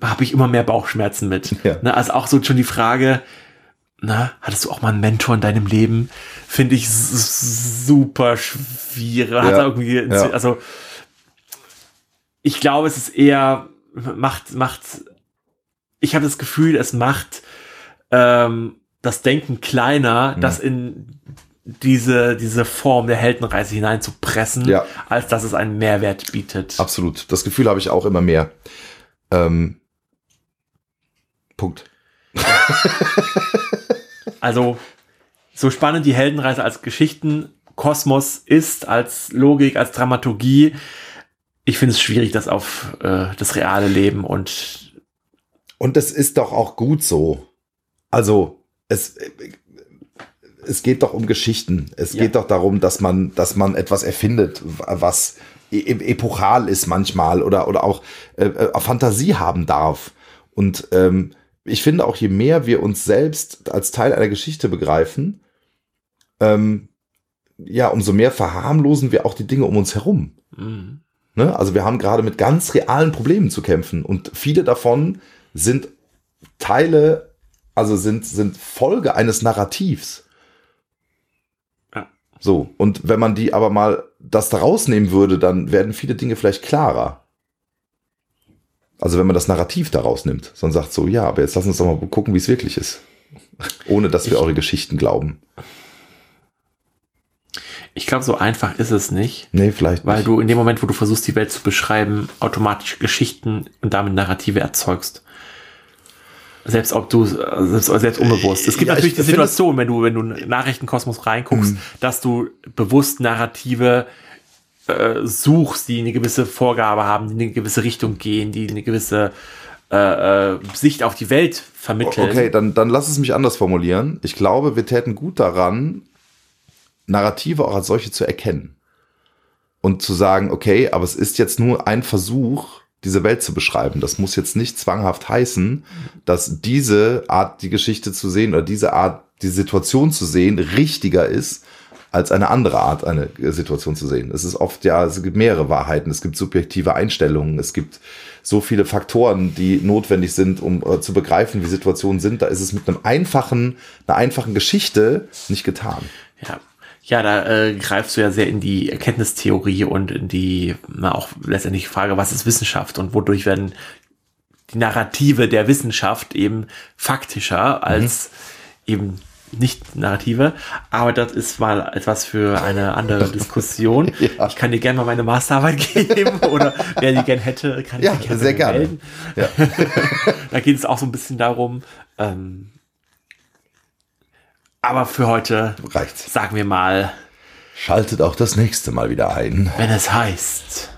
mhm. habe ich immer mehr Bauchschmerzen mit. Ja. Ne, also auch so schon die Frage, na, hattest du auch mal einen Mentor in deinem Leben? Finde ich super schwierig. Ja. Ja. also, ich glaube, es ist eher, macht, macht, ich habe das Gefühl, es macht, ähm, das Denken kleiner, mhm. das in diese, diese Form der Heldenreise hineinzupressen, ja. als dass es einen Mehrwert bietet. Absolut. Das Gefühl habe ich auch immer mehr. Ähm, Punkt. (laughs) also, so spannend die Heldenreise als Geschichtenkosmos ist, als Logik, als Dramaturgie, ich finde es schwierig, das auf äh, das reale Leben und. Und das ist doch auch gut so. Also, es, es geht doch um Geschichten. Es ja. geht doch darum, dass man, dass man etwas erfindet, was e, e, epochal ist manchmal oder, oder auch äh, äh, Fantasie haben darf. Und ähm, ich finde auch, je mehr wir uns selbst als Teil einer Geschichte begreifen, ähm, ja, umso mehr verharmlosen wir auch die Dinge um uns herum. Mhm. Ne? Also wir haben gerade mit ganz realen Problemen zu kämpfen und viele davon sind Teile also sind, sind Folge eines Narrativs. Ja. So, und wenn man die aber mal das da rausnehmen würde, dann werden viele Dinge vielleicht klarer. Also wenn man das Narrativ da rausnimmt, sondern sagt so, ja, aber jetzt lass uns doch mal gucken, wie es wirklich ist. Ohne dass wir ich, eure Geschichten glauben. Ich glaube, so einfach ist es nicht. Nee, vielleicht Weil nicht. du in dem Moment, wo du versuchst, die Welt zu beschreiben, automatisch Geschichten und damit Narrative erzeugst. Selbst ob du, selbst, selbst unbewusst. Es gibt ja, natürlich die Situation, wenn du, wenn du in Nachrichtenkosmos reinguckst, mhm. dass du bewusst Narrative äh, suchst, die eine gewisse Vorgabe haben, die in eine gewisse Richtung gehen, die eine gewisse äh, äh, Sicht auf die Welt vermitteln. Okay, dann, dann lass es mich anders formulieren. Ich glaube, wir täten gut daran, Narrative auch als solche zu erkennen. Und zu sagen, okay, aber es ist jetzt nur ein Versuch, diese Welt zu beschreiben. Das muss jetzt nicht zwanghaft heißen, dass diese Art, die Geschichte zu sehen oder diese Art, die Situation zu sehen, richtiger ist, als eine andere Art, eine Situation zu sehen. Es ist oft, ja, es gibt mehrere Wahrheiten, es gibt subjektive Einstellungen, es gibt so viele Faktoren, die notwendig sind, um äh, zu begreifen, wie Situationen sind. Da ist es mit einem einfachen, einer einfachen Geschichte nicht getan. Ja, ja, da äh, greifst du ja sehr in die Erkenntnistheorie und in die, na, auch letztendlich Frage, was ist Wissenschaft und wodurch werden die Narrative der Wissenschaft eben faktischer als mhm. eben Nicht-Narrative. Aber das ist mal etwas für eine andere Diskussion. (laughs) Ja. Ich kann dir gerne mal meine Masterarbeit geben (laughs) oder wer die gerne hätte, kann ich Ja, dir gerne sehr gerne. melden. Ja. (laughs) Da geht es auch so ein bisschen darum. Ähm, aber für heute Reicht's. sagen wir mal, Schaltet auch das nächste Mal wieder ein. wenn es heißt.